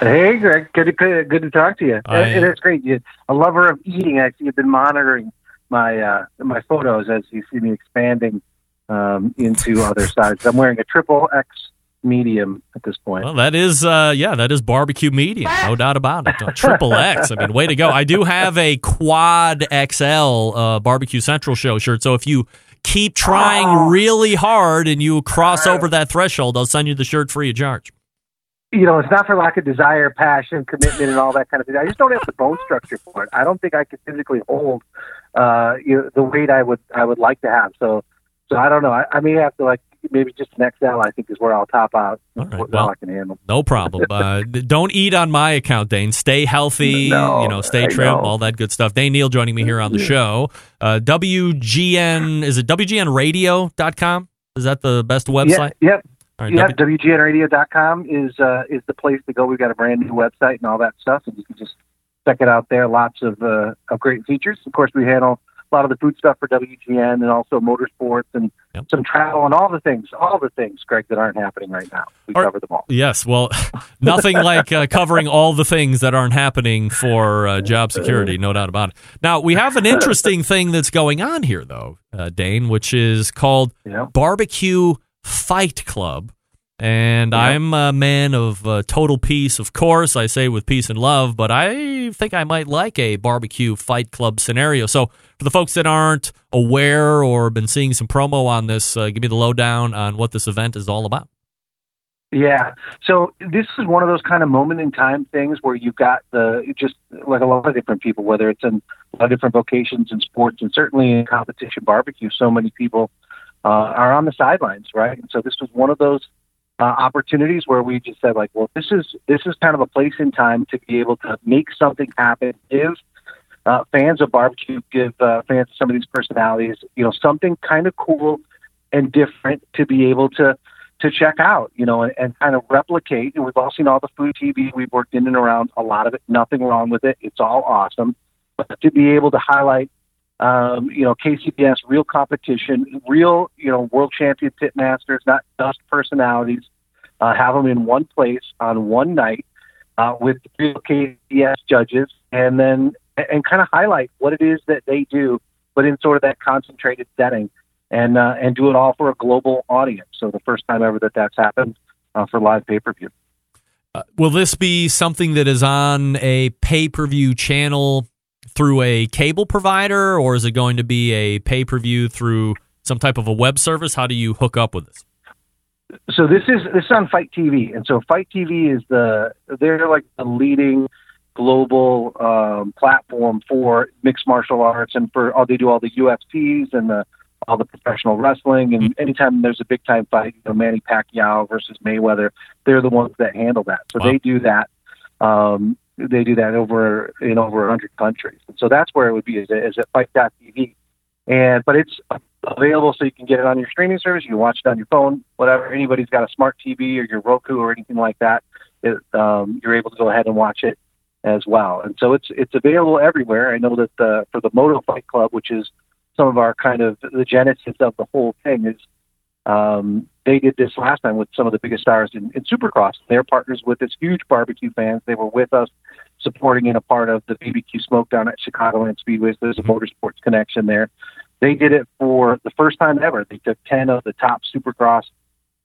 Hey, Greg. Good to good to talk to you. I- it is great. You, a lover of eating. I see you've been monitoring my uh, my photos as you see me expanding um, into other sizes. I'm wearing a triple X medium at this point. Well, that is, uh, yeah, that is barbecue medium, no doubt about it. Triple X. I mean, way to go. I do have a quad XL uh, barbecue central show shirt. So if you keep trying really hard and you cross over that threshold, I'll send you the shirt free of charge. you know, it's not for lack of desire, passion, commitment, and all that kind of thing. I just don't have the bone structure for it. I don't think I could physically hold uh, you know, the weight I would I would like to have. So, so I don't know. I, I may have to like maybe just an XL. I think is where I'll top out. what well, I can handle. No problem. Uh, don't eat on my account, Dane. Stay healthy. No, you know, stay I trim. know. All that good stuff. Dane Neal joining me here on the show. Uh, WGN is it WGNRadio.com? Is that the best website? Yeah, yep. All right, yeah, W- WGNradio.com is uh, is the place to go. We've got a brand new website and all that stuff, and you can just check it out there. Lots of uh, of great features. Of course, we handle a lot of the food stuff for WGN and also motorsports and some travel and all the things, all the things, Greg, that aren't happening right now. We cover them all. Yes, well, nothing like uh, covering all the things that aren't happening for uh, job security, no doubt about it. Now, we have an interesting thing that's going on here, though, uh, Dane, which is called Barbecue Fite Klub. And I'm a man of uh, total peace, of course. I say with peace and love, but I think I might like a barbecue fight club scenario. So, for the folks that aren't aware or been seeing some promo on this, uh, give me the lowdown on what this event is all about. Yeah. So this is one of those kind of moment in time things where you've got the just like a lot of different people, whether it's in a lot of different vocations and sports and certainly in competition barbecue. So many people uh, are on the sidelines, right? And so this was one of those uh, opportunities where we just said like, well, this is this is kind of a place in time to be able to make something happen. Give uh, fans of barbecue, give uh, fans of some of these personalities, you know, something kind of cool and different to be able to to check out, you know, and, and kind of replicate. And we've all seen all the food TV. We've worked in and around a lot of it. Nothing wrong with it. It's all awesome. But to be able to highlight, um, you know, KCBS, real competition, real, you know, world champion pit masters, not just personalities, uh, have them in one place on one night uh, with real KCBS judges, and then and kind of highlight what it is that they do, but in sort of that concentrated setting and uh, and do it all for a global audience. So the first time ever that that's happened uh, for live pay per view. Uh, will this be something that is on a pay per view channel through a cable provider, or is it going to be a pay per view through some type of a web service? How do you hook up with this? So this is this is on FITE TV, and so FITE TV is the they're like the leading global um, platform for mixed martial arts and for all they do all the UFCs and the all the professional wrestling and anytime there's a big time fight, you know, Manny Pacquiao versus Mayweather, they're the ones that handle that. So they do that. Um, they do that over in over 100 countries. And so that's where it would be is, is at FITE.tv. And but it's available so you can get it on your streaming service. You can watch it on your phone, whatever. Anybody's got a smart TV or your Roku or anything like that, it, um, you're able to go ahead and watch it as well. And so it's it's available everywhere. I know that uh, for the Moto Fight Club, which is some of our kind of the genesis of the whole thing, is um, they did this last time with some of the biggest stars in, in Supercross. They're partners with this huge barbecue fans. They were with us supporting in a part of the BBQ Smoke down at Chicagoland Speedways. There's a motorsports connection there. They did it for the first time ever. They took 10 of the top Supercross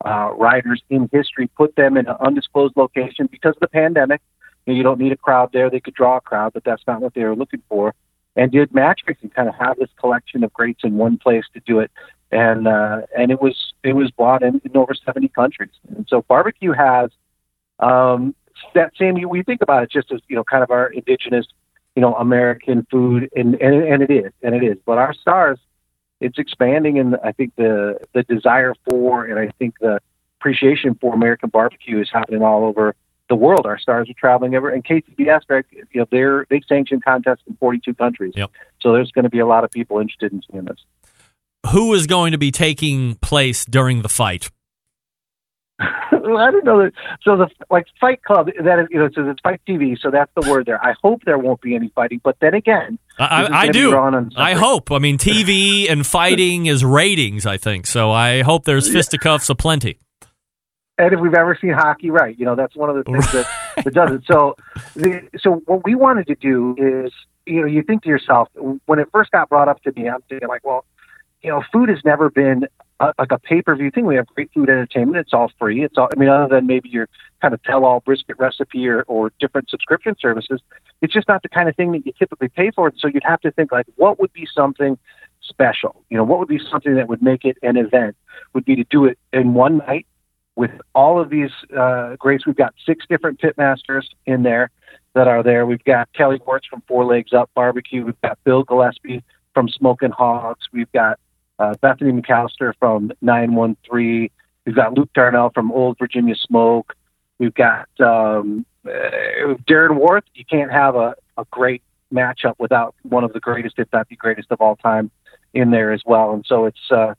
uh, riders in history, put them in an undisclosed location because of the pandemic. You, you don't need a crowd there. They could draw a crowd, but that's not what they were looking for. And did match racing, kind of have this collection of greats in one place to do it and uh, and it was it was bought in, in over 70 countries. And so barbecue has um, that same. We think about it just as you know, kind of our indigenous, you know, American food, and and, and it is, and it is. But our stars, it's expanding, and I think the the desire for, and I think the appreciation for American barbecue is happening all over the world. Our stars are traveling ever, and KCBS, you know, they're they sanction contests in 42 countries. Yep. So there's going to be a lot of people interested in seeing this. Who is going to be taking place during the fight? I didn't know that. So the like Fight Club, that is, you know, says it's FITE TV, so that's the word there. I hope there won't be any fighting, but then again, I, I do. I hope. I mean, TV and fighting is ratings. I think so. I hope there's fisticuffs aplenty. and if we've ever seen hockey, right? You know, that's one of the things that, that does it. So, the, so what we wanted to do is, you know, you think to yourself when it first got brought up to me, I'm thinking like, well, you know, food has never been a, like a pay per view thing. We have great food entertainment. It's all free. It's all. I mean, other than maybe your kind of tell all brisket recipe or, or different subscription services, it's just not the kind of thing that you typically pay for. So you'd have to think like, what would be something special? You know, what would be something that would make it an event? Would be to do it in one night with all of these uh, greats. We've got six different pitmasters in there that are there. We've got Kelly Wertz from Four Legs Up Barbecue. We've got Bill Gillespie from Smoking Hogs. We've got uh, Bethany McAllister from 913. We've got Luke Darnell from Old Virginia Smoke. We've got um, uh, Darren Warth. You can't have a, a great matchup without one of the greatest, if not the greatest of all time, in there as well. And so it's uh,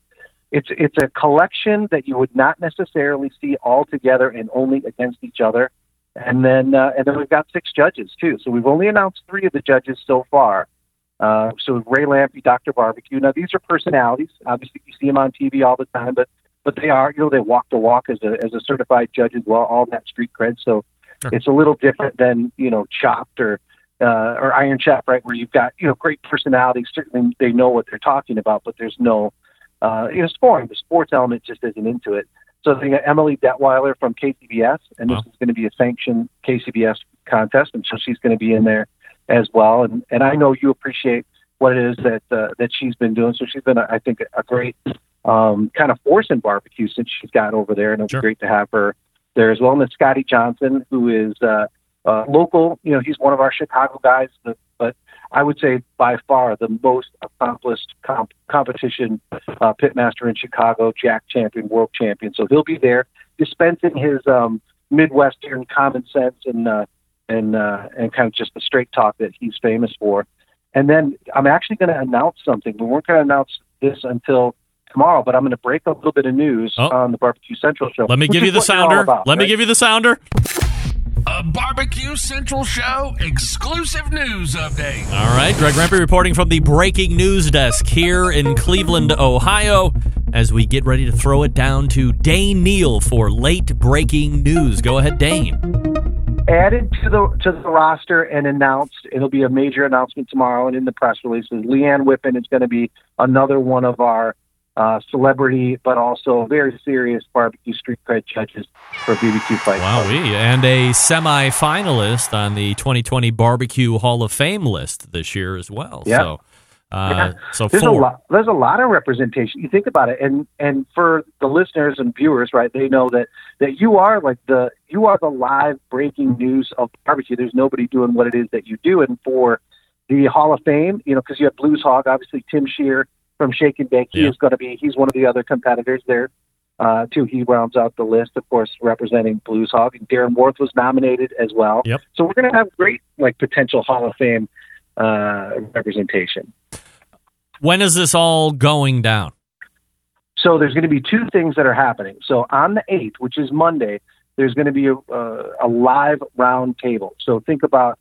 it's it's a collection that you would not necessarily see all together and only against each other. And then uh, and then we've got six judges too. So we've only announced three of the judges so far. Uh, so Ray Lampe, Dr. Barbecue. Now these are personalities. Obviously, you see them on TV all the time, but but they are you know they walk the walk as a as a certified judge as well. All that street cred. So it's a little different than you know Chopped or uh, or Iron Chef, right? Where you've got you know great personalities. Certainly they know what they're talking about, but there's no uh, you know scoring. The sports element just isn't into it. So they got Emily Detwiler from KCBS, and this is going to be a sanctioned KCBS contest, and so she's going to be in there as well. And and I know you appreciate what it is that uh, that she's been doing. So she's been, I think, a great um, kind of force in barbecue since she's got over there, and it'll be great to have her there as well. And then Scotty Johnson, who is uh, uh, local, you know, he's one of our Chicago guys, but, but I would say by far the most accomplished comp- competition uh, pitmaster in Chicago, Jack champion, world champion. So he'll be there dispensing his um, Midwestern common sense and uh, and uh, and kind of just the straight talk that he's famous for. And then I'm actually going to announce something. We weren't going to announce this until tomorrow, but I'm going to break a little bit of news on the Barbecue Central show. Let me give you the what you're all sounder. about, Let me give you the sounder. A Barbecue Central Show exclusive news update. All right, Greg Rempe reporting from the breaking news desk here in Cleveland, Ohio, as we get ready to throw it down to Dane Neal for late breaking news. Go ahead, Dane. Added to the to the roster and announced. It'll be a major announcement tomorrow and in the press releases. Leanne Whippen is going to be another one of our uh, celebrity, but also very serious barbecue street cred judges for BBQ Fite. Wow, and a semi-finalist on the 2020 Barbecue Hall of Fame list this year as well. Yeah. So, uh, so there's four. a lot. There's a lot of representation. You think about it, and and for the listeners and viewers, right? They know that that you are like the you are the live breaking news of barbecue. There's nobody doing what it is that you do, and for the Hall of Fame, you know, because you have Blues Hog, obviously Tim Shear from Shake and Bake. He Yeah. is going to be. He's one of the other competitors there. Uh, too, he rounds out the list, of course, representing Blues Hog. And Darren Warth was nominated as well. Yep. So we're going to have great, like, potential Hall of Fame representation. When is this all going down? So there's going to be two things that are happening. So on the 8th, which is Monday, there's going to be a, uh, a live round table. So think about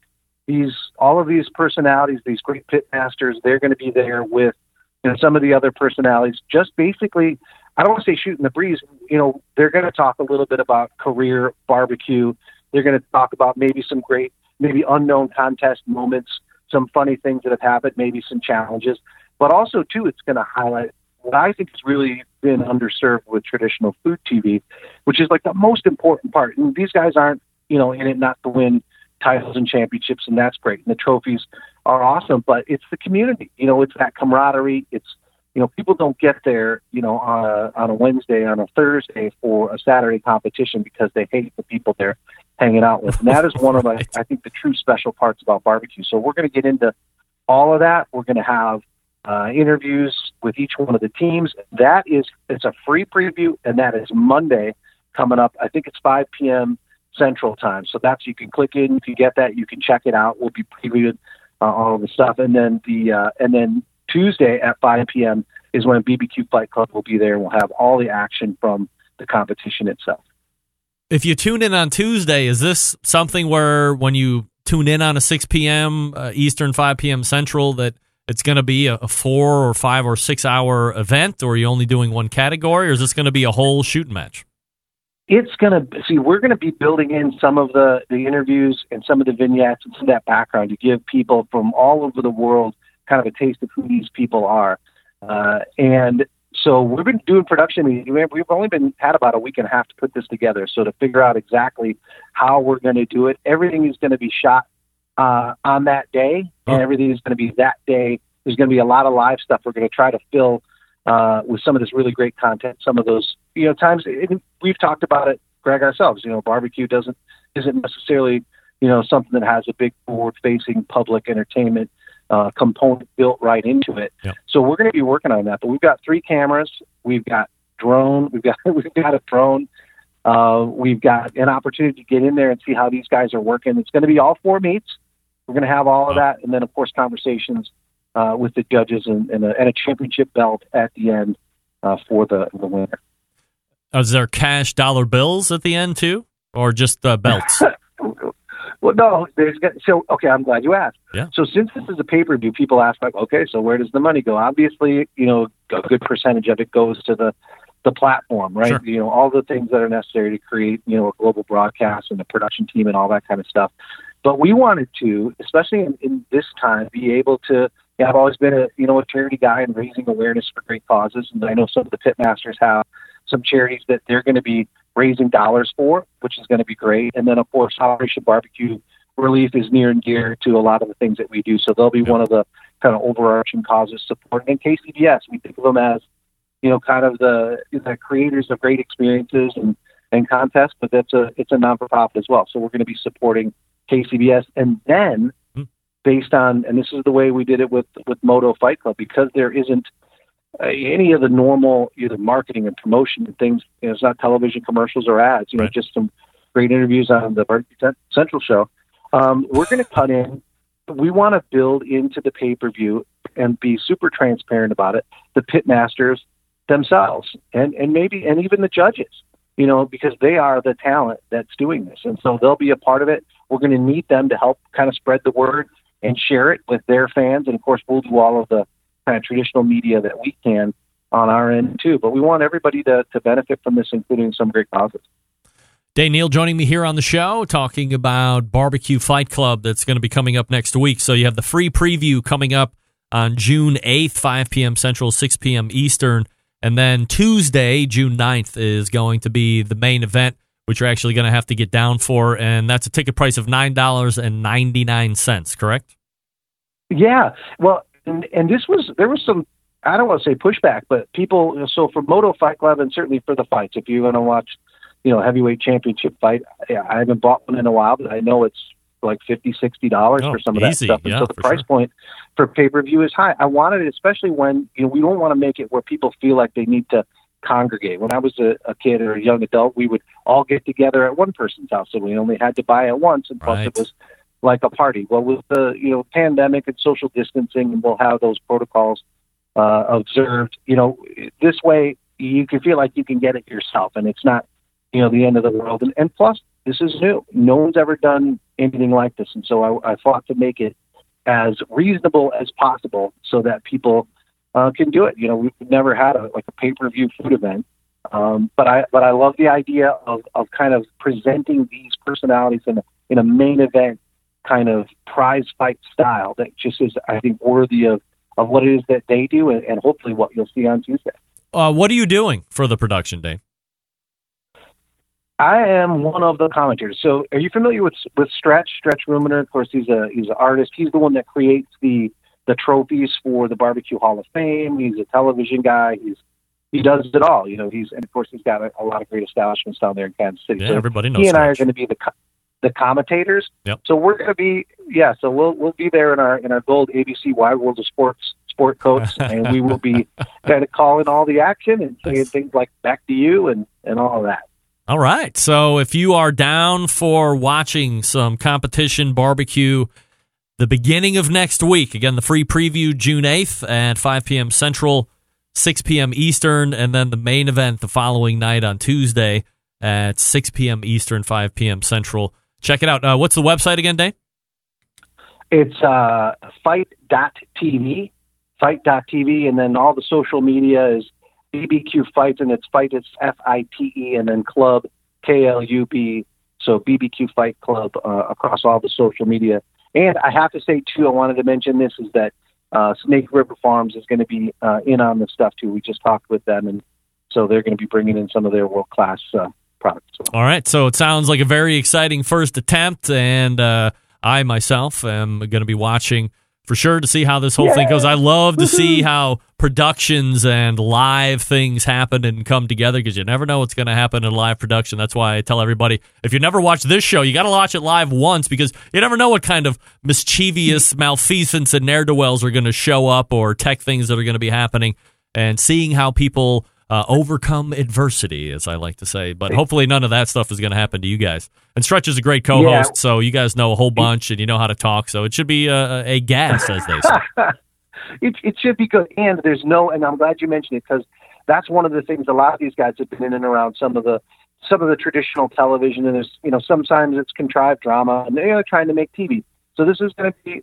these, all of these personalities, these great pit masters, they're going to be there with you know, some of the other personalities, just basically, I don't want to say shooting the breeze. You know, they're going to talk a little bit about career barbecue. They're going to talk about maybe some great, maybe unknown contest moments, some funny things that have happened, maybe some challenges. But also, too, it's going to highlight what I think has really been underserved with traditional food TV, which is like the most important part. And these guys aren't, you know, in it not to win titles and championships, and that's great. And the trophies are awesome, but it's the community. You know, it's that camaraderie. It's you know, people don't get there, you know, on a, on a Wednesday, on a Thursday for a Saturday competition because they hate the people they're hanging out with. And that is one of, the, I think, the true special parts about barbecue. So we're going to get into all of that. We're going to have uh, interviews with each one of the teams. That is, it's a free preview, and that is Monday coming up. I think it's 5 p.m. Central Time. So that's you can click in. If you get that, you can check it out. We'll be previewing uh, all of the stuff, and then the uh, and then Tuesday at 5 p.m. is when BBQ Fite Klub will be there, we'll have all the action from the competition itself. If you tune in on Tuesday, is this something where when you tune in on a 6 p.m. Uh, Eastern, 5 p.m. Central, that it's going to be a, a, four or five or six hour event, or are you only doing one category, or is this going to be a whole shooting match? It's going to see. We're going to be building in some of the the interviews and some of the vignettes and some of that background to give people from all over the world kind of a taste of who these people are. Uh, and so we've been doing production. We've only been had about a week and a half to put this together. So to figure out exactly how we're going to do it, everything is going to be shot uh, on that day, and everything is going to be that day. There's going to be a lot of live stuff. We're going to try to fill uh, with some of this really great content. Some of those, you know, times we've talked about it, Greg, ourselves. You know, barbecue doesn't isn't necessarily you know something that has a big forward-facing public entertainment uh, component built right into it. Yep. So we're going to be working on that. But we've got three cameras. We've got drone. We've got we've got a drone. Uh, we've got an opportunity to get in there and see how these guys are working. It's going to be all four meets. We're going to have all of that, and then of course conversations uh, with the judges and, and, a, and, a, championship belt at the end uh, for the the winner. Is there cash dollar bills at the end too, or just the belts? Well, no, there's so okay. I'm glad you asked. Yeah. So since this is a pay per view, people ask like, okay, so where does the money go? Obviously, you know, a good percentage of it goes to the the platform, right? Sure. You know, all the things that are necessary to create, you know, a global broadcast and the production team and all that kind of stuff. But we wanted to, especially in, in this time, be able to. Yeah, I've always been a you know a charity guy and raising awareness for great causes, and I know some of the pitmasters have some charities that they're going to be raising dollars for, which is going to be great. And then, of course, Operation Barbecue Relief is near and dear to a lot of the things that we do. So they'll be one of the kind of overarching causes supporting. And KCBS, we think of them as, you know, kind of the, the creators of great experiences and, and contests, but that's a it's a non for profit as well. So we're going to be supporting KCBS, and then hmm. based on, and this is the way we did it with with Moto Fight Club, because there isn't uh, any of the normal either marketing and promotion and things. You know, it's not television commercials or ads. You know, just some great interviews on the Central show. Um, we're going to cut in. We want to build into the pay per view and be super transparent about it. The pitmasters themselves, and and maybe and even the judges. You know, because they are the talent that's doing this, and so they'll be a part of it. We're going to need them to help kind of spread the word and share it with their fans, and of course, we'll do all of the kind of traditional media that we can on our end too. But we want everybody to, to benefit from this, including some great causes. Dane Neal joining me here on the show, talking about Barbecue Fite Klub that's going to be coming up next week. So you have the free preview coming up on June 8th, 5 p.m. Central, 6 p.m. Eastern. And then Tuesday, June 9th, is going to be the main event, which you're actually going to have to get down for. And that's a ticket price of $9.99, correct? Yeah. Well, and, and this was there was some I don't want to say pushback, but people. So for Moto Fight Club and certainly for the fights, if you want to watch, you know, heavyweight championship fight, I haven't bought one in a while, but I know it's like fifty, sixty dollars oh, for some of easy. that stuff. And yeah, so the price sure. point for pay per view is high. I wanted it, especially when you know we don't want to make it where people feel like they need to congregate. When I was a, a kid or a young adult, we would all get together at one person's house, and we only had to buy it once, and plus Right. it was like a party. Well, with the you know pandemic and social distancing, and we'll have those protocols uh, observed. You know, this way you can feel like you can get it yourself, and it's not you know the end of the world. And, and plus, this is new. No one's ever done anything like this, and so I, I thought to make it as reasonable as possible so that people uh, can do it. You know, we've never had a like a pay per view food event. Um, but I but I love the idea of, of kind of presenting these personalities in a, in a main event kind of prize fight style that just is I think worthy of, of what it is that they do and, and hopefully what you'll see on Tuesday. Uh, what are you doing for the production, day? I am one of the commentators. So, are you familiar with with Stretch? Stretch Rumaner, of course, he's a he's an artist. He's the one that creates the the trophies for the Barbecue Hall of Fame. He's a television guy. He's he does it all. You know, he's and of course he's got a, a lot of great establishments down there in Kansas City. Yeah, everybody knows He and I are going to be the the commentators. Yep. So we're going to be yeah. So we'll we'll be there in our in our gold ABC Wide World of Sports sport coats, and we will be kind of calling all the action and saying things like "back to you" and and all of that. All right. So if you are down for watching some competition barbecue the beginning of next week, again, the free preview June 8th at 5 p.m. Central, 6 p.m. Eastern, and then the main event the following night on Tuesday at 6 p.m. Eastern, 5 p.m. Central. Check it out. Uh, what's the website again, Dane? It's uh, fite.tv, fite.tv, and then all the social media is BBQ Fite, and it's Fite, it's F I T E, and then Club, K L U B. So BBQ Fite Klub uh, across all the social media. And I have to say, too, I wanted to mention this is that uh, Snake River Farms is going to be uh, in on this stuff, too. We just talked with them, and so they're going to be bringing in some of their world class products. All right. So it sounds like a very exciting first attempt, and uh, I myself am going to be watching for sure to see how this whole thing goes. I love to see how productions and live things happen and come together because you never know what's going to happen in live production. That's why I tell everybody if you never watch this show, you got to watch it live once because you never know what kind of mischievous malfeasance and ne'er do wells are going to show up or tech things that are going to be happening and seeing how people uh, overcome adversity, as I like to say. But hopefully, none of that stuff is going to happen to you guys. And Stretch is a great co-host, Yeah. so you guys know a whole bunch and you know how to talk. So it should be a, a gas, as they say. it, it should be good. And there's no, and I'm glad you mentioned it because that's one of the things a lot of these guys have been in and around some of the some of the traditional television, and there's you know sometimes it's contrived drama, and they're trying to make TV. So this is going to be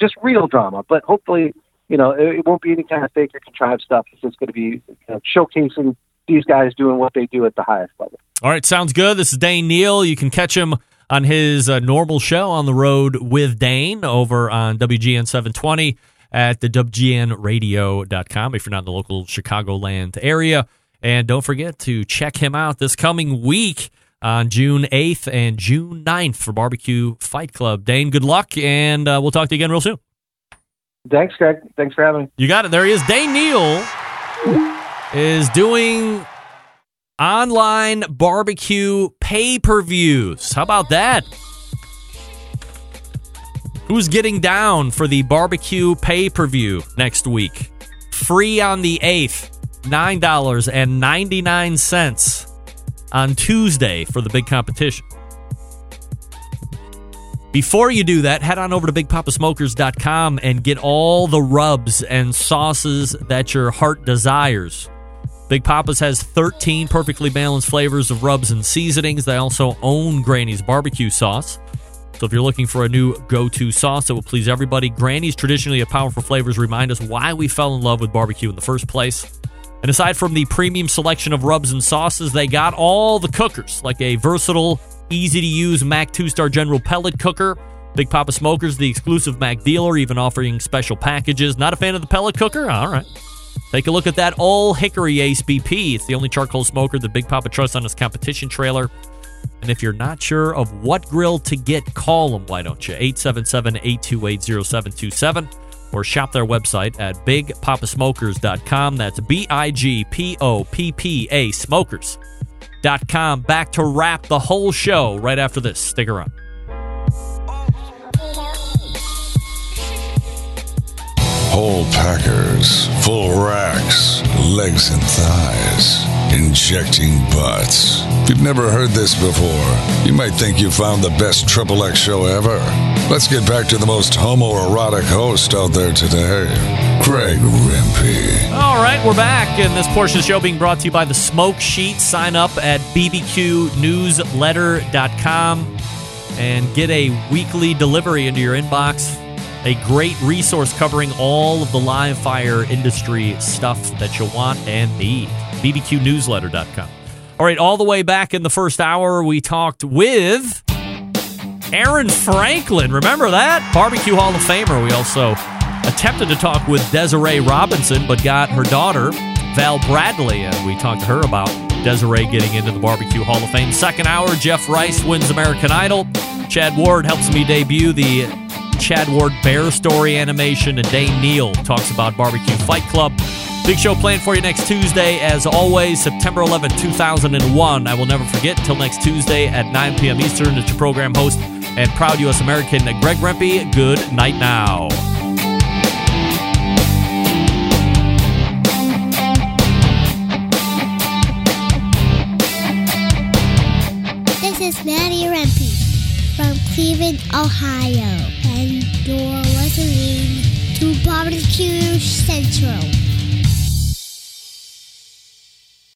just real drama, but hopefully you know it, it won't be any kind of fake or contrived stuff. It's just going to be you know, showcasing these guys doing what they do at the highest level. All right, sounds good. This is Dane Neal. You can catch him on his uh, normal show on the road with Dane over on WGN 720 at the WGNradio.com if you're not in the local Chicagoland area. And don't forget to check him out this coming week on June 8th and June 9th for Barbecue Fite Klub. Dane, good luck, and uh, we'll talk to you again real soon. Thanks, Greg. Thanks for having me. You got it. There he is. Dane Neal is doing online barbecue pay per views. How about that? Who's getting down for the barbecue pay per view next week? Free on the 8th, $9.99 on Tuesday for the big competition. Before you do that, head on over to BigPoppaSmokers.com and get all the rubs and sauces that your heart desires. Big Poppa's has 13 perfectly balanced flavors of rubs and seasonings. They also own Granny's barbecue sauce. So if you're looking for a new go-to sauce that will please everybody, Granny's traditionally a powerful flavors remind us why we fell in love with barbecue in the first place. And aside from the premium selection of rubs and sauces, they got all the cookers, like a versatile, easy to use MAK 2 star General pellet cooker. Big Poppa Smokers, the exclusive MAK dealer, even offering special packages. Not a fan of the pellet cooker? All right. Take a look at that Ole Hickory APB. It's the only charcoal smoker that Big Poppa trusts on his competition trailer. And if you're not sure of what grill to get, call them, why don't you? 877 828 0727 or shop their website at bigpoppasmokers.com. That's B I G P O P P A smokers.com. Back to wrap the whole show right after this. Stick around. Whole packers, full racks, legs and thighs, injecting butts. If you've never heard this before, you might think you found the best Triple X show ever. Let's get back to the most homoerotic host out there today, Rempe. All right, we're back, and this portion of the show being brought to you by the Smoke Sheet. Sign up at bbqnewsletter.com and get a weekly delivery into your inbox. A great resource covering all of the live fire industry stuff that you want and need. bbqnewsletter.com. All right, all the way back in the first hour, we talked with Aaron Franklin. Remember that? Barbecue Hall of Famer. We also attempted to talk with Desiree Robinson, but got her daughter, Val Bradley, and we talked to her about Desiree getting into the Barbecue Hall of Fame. Second hour, Jeff Rice wins American Idol. Chad Ward helps me debut the Chad Ward Bear Story animation, and Dane Neal talks about Barbecue Fite Klub. Big show planned for you next Tuesday. As always, September 11, 2001. I will never forget. Till next Tuesday at 9 p.m. Eastern. It's your program host and proud U.S. American Greg Rempe. Good night now. Is Maddie Rempe from Cleveland, Ohio, and you're listening to Barbecue Central.